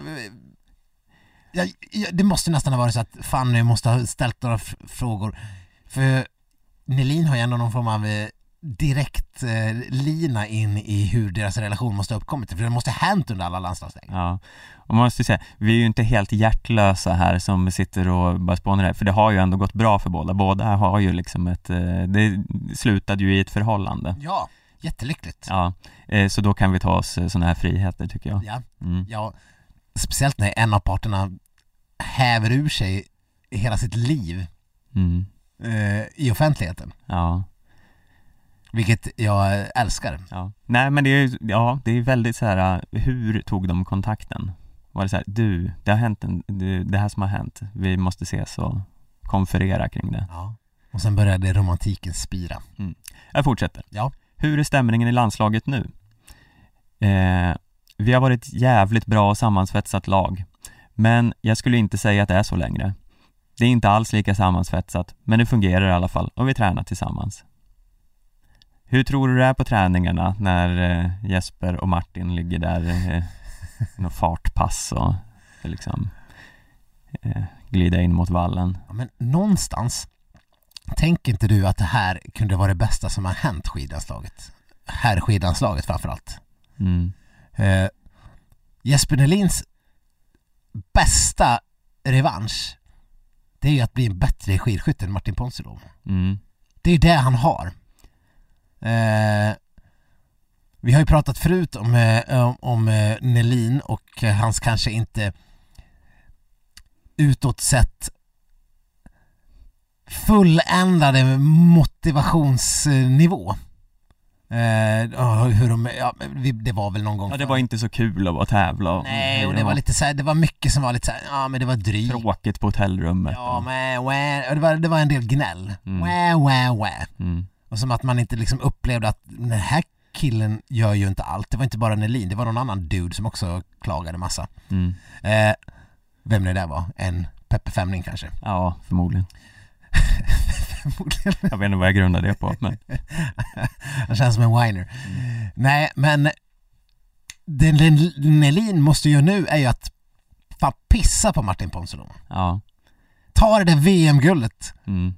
jag, jag, det måste nästan ha varit så att Fanny måste ha ställt några frågor. För Nelin har ju ändå någon form av eh, direkt eh, lina in i hur deras relation måste ha uppkommit. För det måste ha hänt under alla landslagsläger. Ja, och man måste säga, vi är ju inte helt hjärtlösa här som sitter och bara spånar det, för det har ju ändå gått bra för båda. Båda har ju liksom ett, eh, det slutade ju i ett förhållande. Ja, jättelyckligt. Ja, eh, så då kan vi ta oss sådana här friheter tycker jag. Ja, Mm. ja, speciellt när en av parterna häver ur sig hela sitt liv Mm. eh, i offentligheten. Ja, Vilket jag älskar. ja. Nej men det är ja, det är väldigt så här. hur tog de kontakten? Var det så här, du, det har hänt en, det, det här som har hänt, vi måste ses och konferera kring det. Ja. Och sen började romantiken spira. Jag fortsätter. Ja. Hur är stämningen i landslaget nu? Eh, vi har varit jävligt bra och sammansvetsat lag. Men jag skulle inte säga att det är så längre. Det är inte alls lika sammansvetsat, men det fungerar i alla fall och vi tränar tillsammans. Hur tror du det är på träningarna när eh, Jesper och Martin ligger där eh, i något fartpass och liksom eh, glida in mot vallen? Ja, men någonstans Tänker inte du att det här kunde vara det bästa som har hänt skidlandslaget? Här skidlandslaget framförallt. Mm. Eh, Jesper Nelins bästa revansch det är ju att bli en bättre skidskytte än Martin Ponsiluom. Mm. Det är det han har. Eh, vi har ju pratat förut om, eh, om, eh, Nelin och eh, hans kanske inte utåt sett fulländade motivationsnivå. Ja, hur de, ja, det var väl någon gång Ja, det var inte så kul att vara tävla Nej, och det var lite så här, det var mycket som var lite så här, ja men det var drygt. tråkigt på hotellrummet. Ja, men, wä, det, var, det var en del gnäll. Mm. Wä, wä, wä. mm, Och som att man inte liksom upplevde att den här killen gör ju inte allt. Det var inte bara Nelin, det var någon annan dude som också klagade massa. mm. Eh, vem det var? En Peppe Femling kanske? Ja, förmodligen. Förmodligen. Jag vet inte vad jag grundar det på, men Han känns som en whiner. Nej, men det Nelin måste göra nu är ju att fan pissa på Martin Ponsiluom. ja. Ta det där VM-guldet Mm.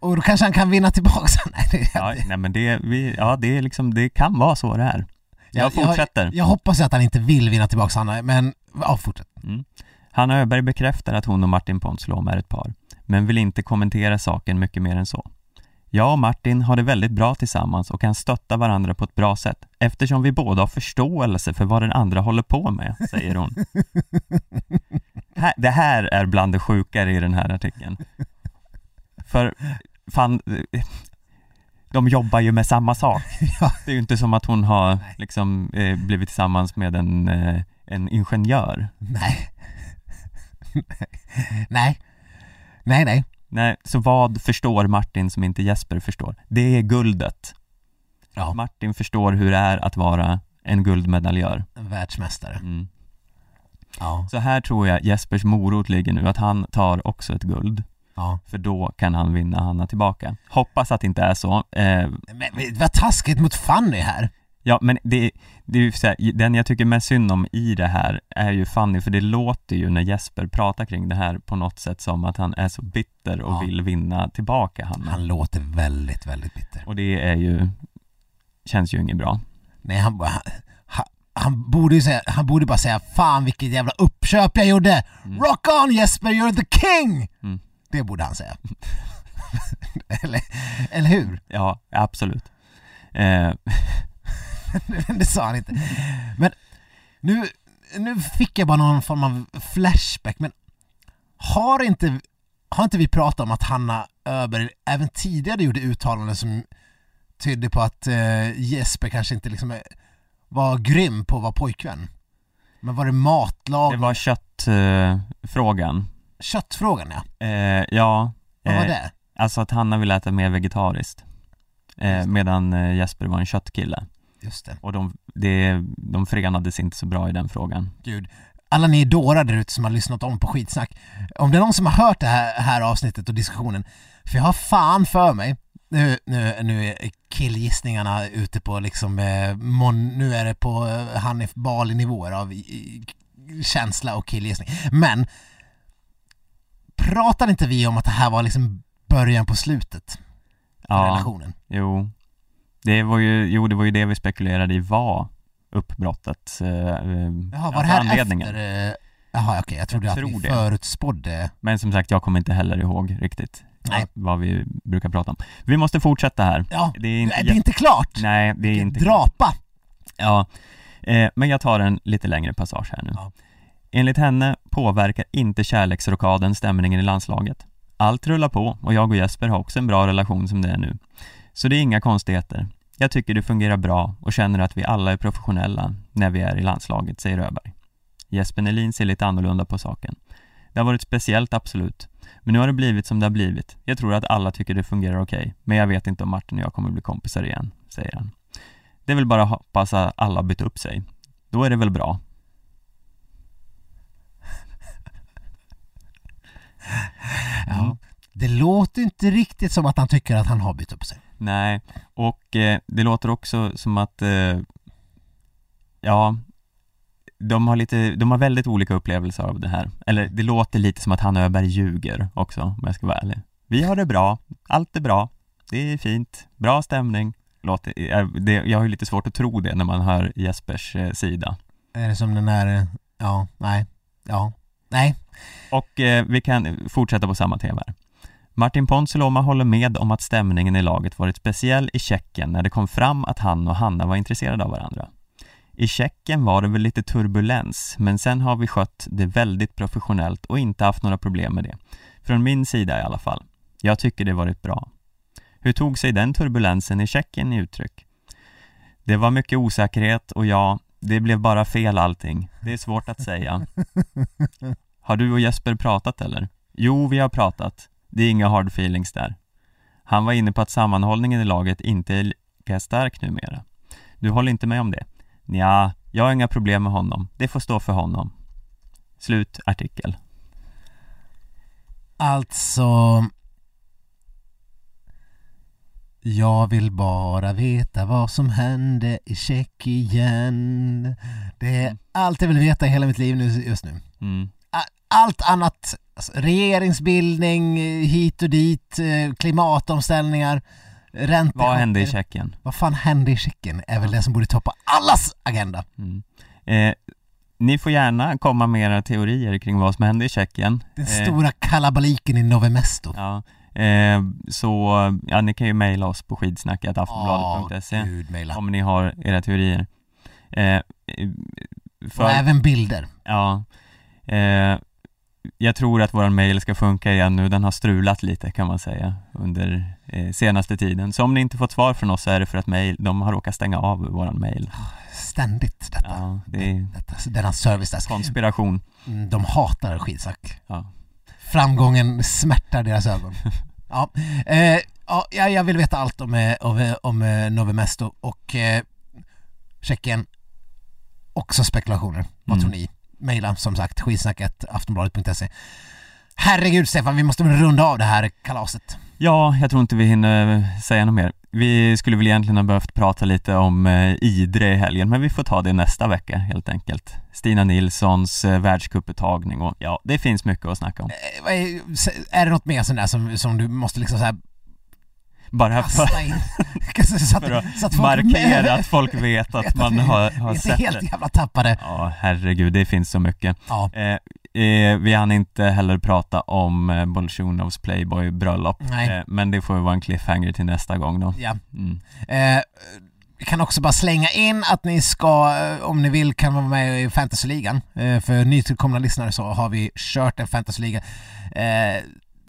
Och då kanske han kan vinna tillbaka. Nej, det, Ja, nej men det, vi, ja det är liksom, det kan vara så det är. Jag fortsätter. Jag, jag hoppas ju att han inte vill vinna tillbaka Hanna, men ja, fortsätt. Mm. Hanna Öberg bekräftar att hon och Martin Ponsiluom är ett par, men vill inte kommentera saken mycket mer än så. Jag och Martin har det väldigt bra tillsammans och kan stötta varandra på ett bra sätt eftersom vi båda har förståelse för vad den andra håller på med, säger hon. Det här är bland det sjukare i den här artikeln. För fan, de jobbar ju med samma sak. Ja. Det är ju inte som att hon har liksom eh, blivit tillsammans med en, eh, en ingenjör. Nej. nej. Nej, nej. Nej, så vad förstår Martin som inte Jesper förstår? Det är guldet. Ja, Martin förstår hur det är att vara en guldmedaljör. världsmästare. Mm. Ja, Så här tror jag Jespers morot ligger nu, att han tar också ett guld. Ja. För då kan han vinna Hanna tillbaka. Hoppas att det inte är så. Eh, Men vad taskigt mot Fanny här. ja, men det, det är ju så här, den jag tycker mest synd om i det här är ju Fanny, för det låter ju när Jesper pratar kring det här på något sätt som att han är så bitter och Ja. vill vinna tillbaka Hanna. Han låter väldigt, väldigt bitter. Och det är ju, känns ju inget bra. Nej, han, han, han, han borde ju säga, han borde bara säga Fan vilket jävla uppköp jag gjorde! Rock on Jesper, you're the king! Mm. Det borde han säga. eller, eller hur? Ja, absolut. Eh, det sa han inte. Men nu, nu fick jag bara någon form av flashback, men har inte, har inte vi pratat om att Hanna Öberg även tidigare gjorde uttalanden som tydde på att eh, Jesper kanske inte liksom var grym på att vara pojkvän? Men var det matlag? det var köttfrågan. Eh, frågan. Köttfrågan ja. eh, ja. Vad var eh, det? Alltså att Hanna ville äta mer vegetariskt. Eh, medan eh, Jesper var en köttkille. Just det. Och de, det, de förenades inte så bra i den frågan. Gud. Alla ni dårar där ute som har lyssnat om på skitsnack. Om det är någon som har hört det här, här avsnittet och diskussionen, för jag har fan för mig, nu, nu, nu är killgissningarna ute på liksom, eh, mon, nu är det på eh, Hanif Bali nivåer av i, i, känsla och killgissning. Men pratade inte vi om att det här var liksom början på slutet Ja, relationen? jo. Det var ju, jo det var ju det vi spekulerade i var uppbrottet. eh, Jaha, var alltså det här anledningen. efter... eh, Jaha, okej, jag trodde Jag att tror vi det. förutspådde... Men som sagt, jag kommer inte heller ihåg riktigt Nej. vad vi brukar prata om. Vi måste fortsätta här. Ja, Det är inte det är inte klart! Nej, det är inte Drapa! Ja, eh, men jag tar en lite längre passage här nu. Ja. Enligt henne påverkar inte kärleksrockaden stämningen i landslaget. Allt rullar på och jag och Jesper har också en bra relation som det är nu. Så det är inga konstigheter. Jag tycker det fungerar bra och känner att vi alla är professionella när vi är i landslaget, säger Öberg. Jesper Nelin ser lite annorlunda på saken. Det har varit speciellt, absolut. Men nu har det blivit som det har blivit. Jag tror att alla tycker det fungerar okej, men jag vet inte om Martin och jag kommer bli kompisar igen, säger han. Det är väl bara att hoppas att alla har bytt upp sig. Då är det väl bra. Ja. Det låter inte riktigt som att han tycker att han har bytt upp sig. Nej, och eh, det låter också som att, eh, ja, de har lite, de har väldigt olika upplevelser av det här. Eller det låter lite som att han Öberg ljuger också, om jag ska vara ärlig. Vi har det bra, allt är bra, det är fint, bra stämning. Låter, eh, det, jag har ju lite svårt att tro det när man hör Jespers eh, sida. Är det som den där... eh, Ja, nej, ja, nej. Och eh, vi kan fortsätta på samma tema här. Martin Ponsiluoma håller med om att stämningen i laget varit speciell i Tjeckien när det kom fram att han och Hanna var intresserade av varandra. I Tjeckien var det väl lite turbulens, men sen har vi skött det väldigt professionellt och inte haft några problem med det. Från min sida i alla fall. Jag tycker det varit bra. Hur tog sig den turbulensen i Tjeckien i uttryck? Det var mycket osäkerhet och ja, det blev bara fel allting. Det är svårt att säga. Har du och Jesper pratat eller? Jo, vi har pratat. Det är inga hard feelings där. Han var inne på att sammanhållningen i laget inte är lika stark numera. Du håller inte med om det? Ja, jag har inga problem med honom. Det får stå för honom. Slut artikel. Alltså... Jag vill bara veta vad som hände i Tjeckien. Det är allt jag vill veta i hela mitt liv nu, just nu. Mm. Allt annat, alltså, regeringsbildning eh, hit och dit, eh, klimatomställningar, räntechocker. Vad hände i Tjeckien? Vad fan hände i Tjeckien? Är väl det som borde toppa allas agenda. Mm. Eh, ni får gärna komma med era teorier kring vad som hände i Tjeckien. Den Eh, stora kalabaliken i Novemesto. Ja, eh, så ja, ni kan ju mejla oss på skidsnacket.aftonbladet.se gud, mejla. om ni har era teorier. Eh, för, Och även bilder. ja, eh, jag tror att våran mail ska funka igen nu, den har strulat lite kan man säga under eh, senaste tiden. Så om ni inte fått svar från oss så är det för att mail, de har råkat stänga av våran mail. Ständigt detta. Ja, det är detta denna service där. konspiration. Mm, De hatar skitsnack. Ja. Framgången smärtar deras ögon. Ja, eh, ja jag jag vill veta allt om, eh, om, eh, om eh, Novemesto och eh, Tjeckien. Också spekulationer. Vad Mm. tror ni? Maila som sagt skitsnacket aftonbladet.se Herregud Stefan, vi måste väl runda av det här kalaset. Ja, jag tror inte vi hinner säga något mer. Vi skulle väl egentligen ha behövt prata lite om eh, Idre i helgen, men vi får ta det nästa vecka helt enkelt. Stina Nilssons eh, världscuputtagning och ja, det finns mycket att snacka om. Eh, är, det något mer sånt där som, som du måste liksom så Bara för, så, för att, så att att folk markera att folk vet att man har, har inte sett helt det. jävla tappade. Ja, herregud, det finns så mycket. Ja, Eh, eh, vi hann inte heller prata om eh, Bolsjunovs Playboy-bröllop, eh, men det får vara en cliffhanger till nästa gång då. ja. Mm. Eh, vi kan också bara slänga in att ni ska, om ni vill, kan vara med i fantasyligan. För nytillkomna lyssnare så har vi kört en fantasyliga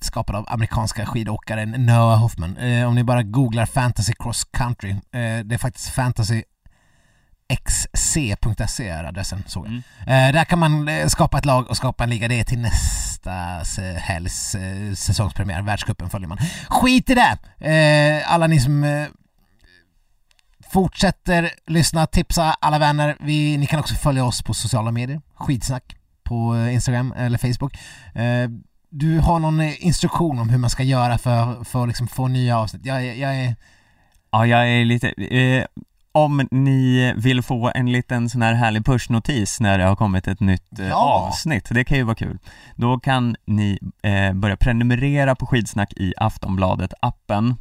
skapad av amerikanska skidåkaren Noah Hoffman. Eh, om ni bara googlar fantasy cross country, eh, det är faktiskt fantasy xc.se är adressen såg jag. Mm. Eh, där kan man eh, skapa ett lag och skapa en liga. Det är till nästa helgs eh, säsongspremiär. Världscupen följer man. Skit i det! Eh, alla ni som fortsätter lyssna, tipsa alla vänner. Vi, ni kan också följa oss på sociala medier. Skitsnack på Instagram eller Facebook. Du har någon eh, instruktion om hur man ska göra för, för att liksom få nya avsnitt? Jag, jag, jag är... Ja, jag är lite... Eh, om ni vill få en liten sån här härlig pushnotis när det har kommit ett nytt eh, Ja. avsnitt, det kan ju vara kul. Då kan ni eh, börja prenumerera på Skidsnack i Aftonbladet-appen.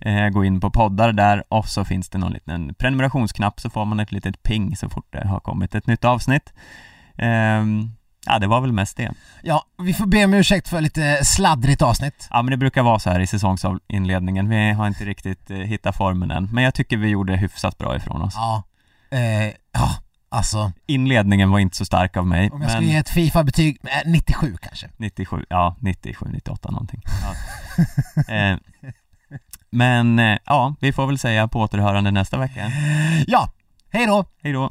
Eh, gå in på poddar där och så finns det någon liten prenumerationsknapp så får man ett litet ping så fort det har kommit ett nytt avsnitt. Ehm, ja, det var väl mest det. Ja, vi får be om ursäkt för lite sladdrigt avsnitt. Ja men det brukar vara så här i säsongsinledningen, vi har inte riktigt eh, hittat formen än, men jag tycker vi gjorde hyfsat bra ifrån oss. Ja, eh, ja alltså Inledningen var inte så stark av mig, om jag skulle men ge ett Fifa-betyg, eh, 97 kanske. 97, ja 97, 98 någonting. Ja. eh, men eh, ja, vi får väl säga på återhörande nästa vecka. Ja, hej då! Hej då!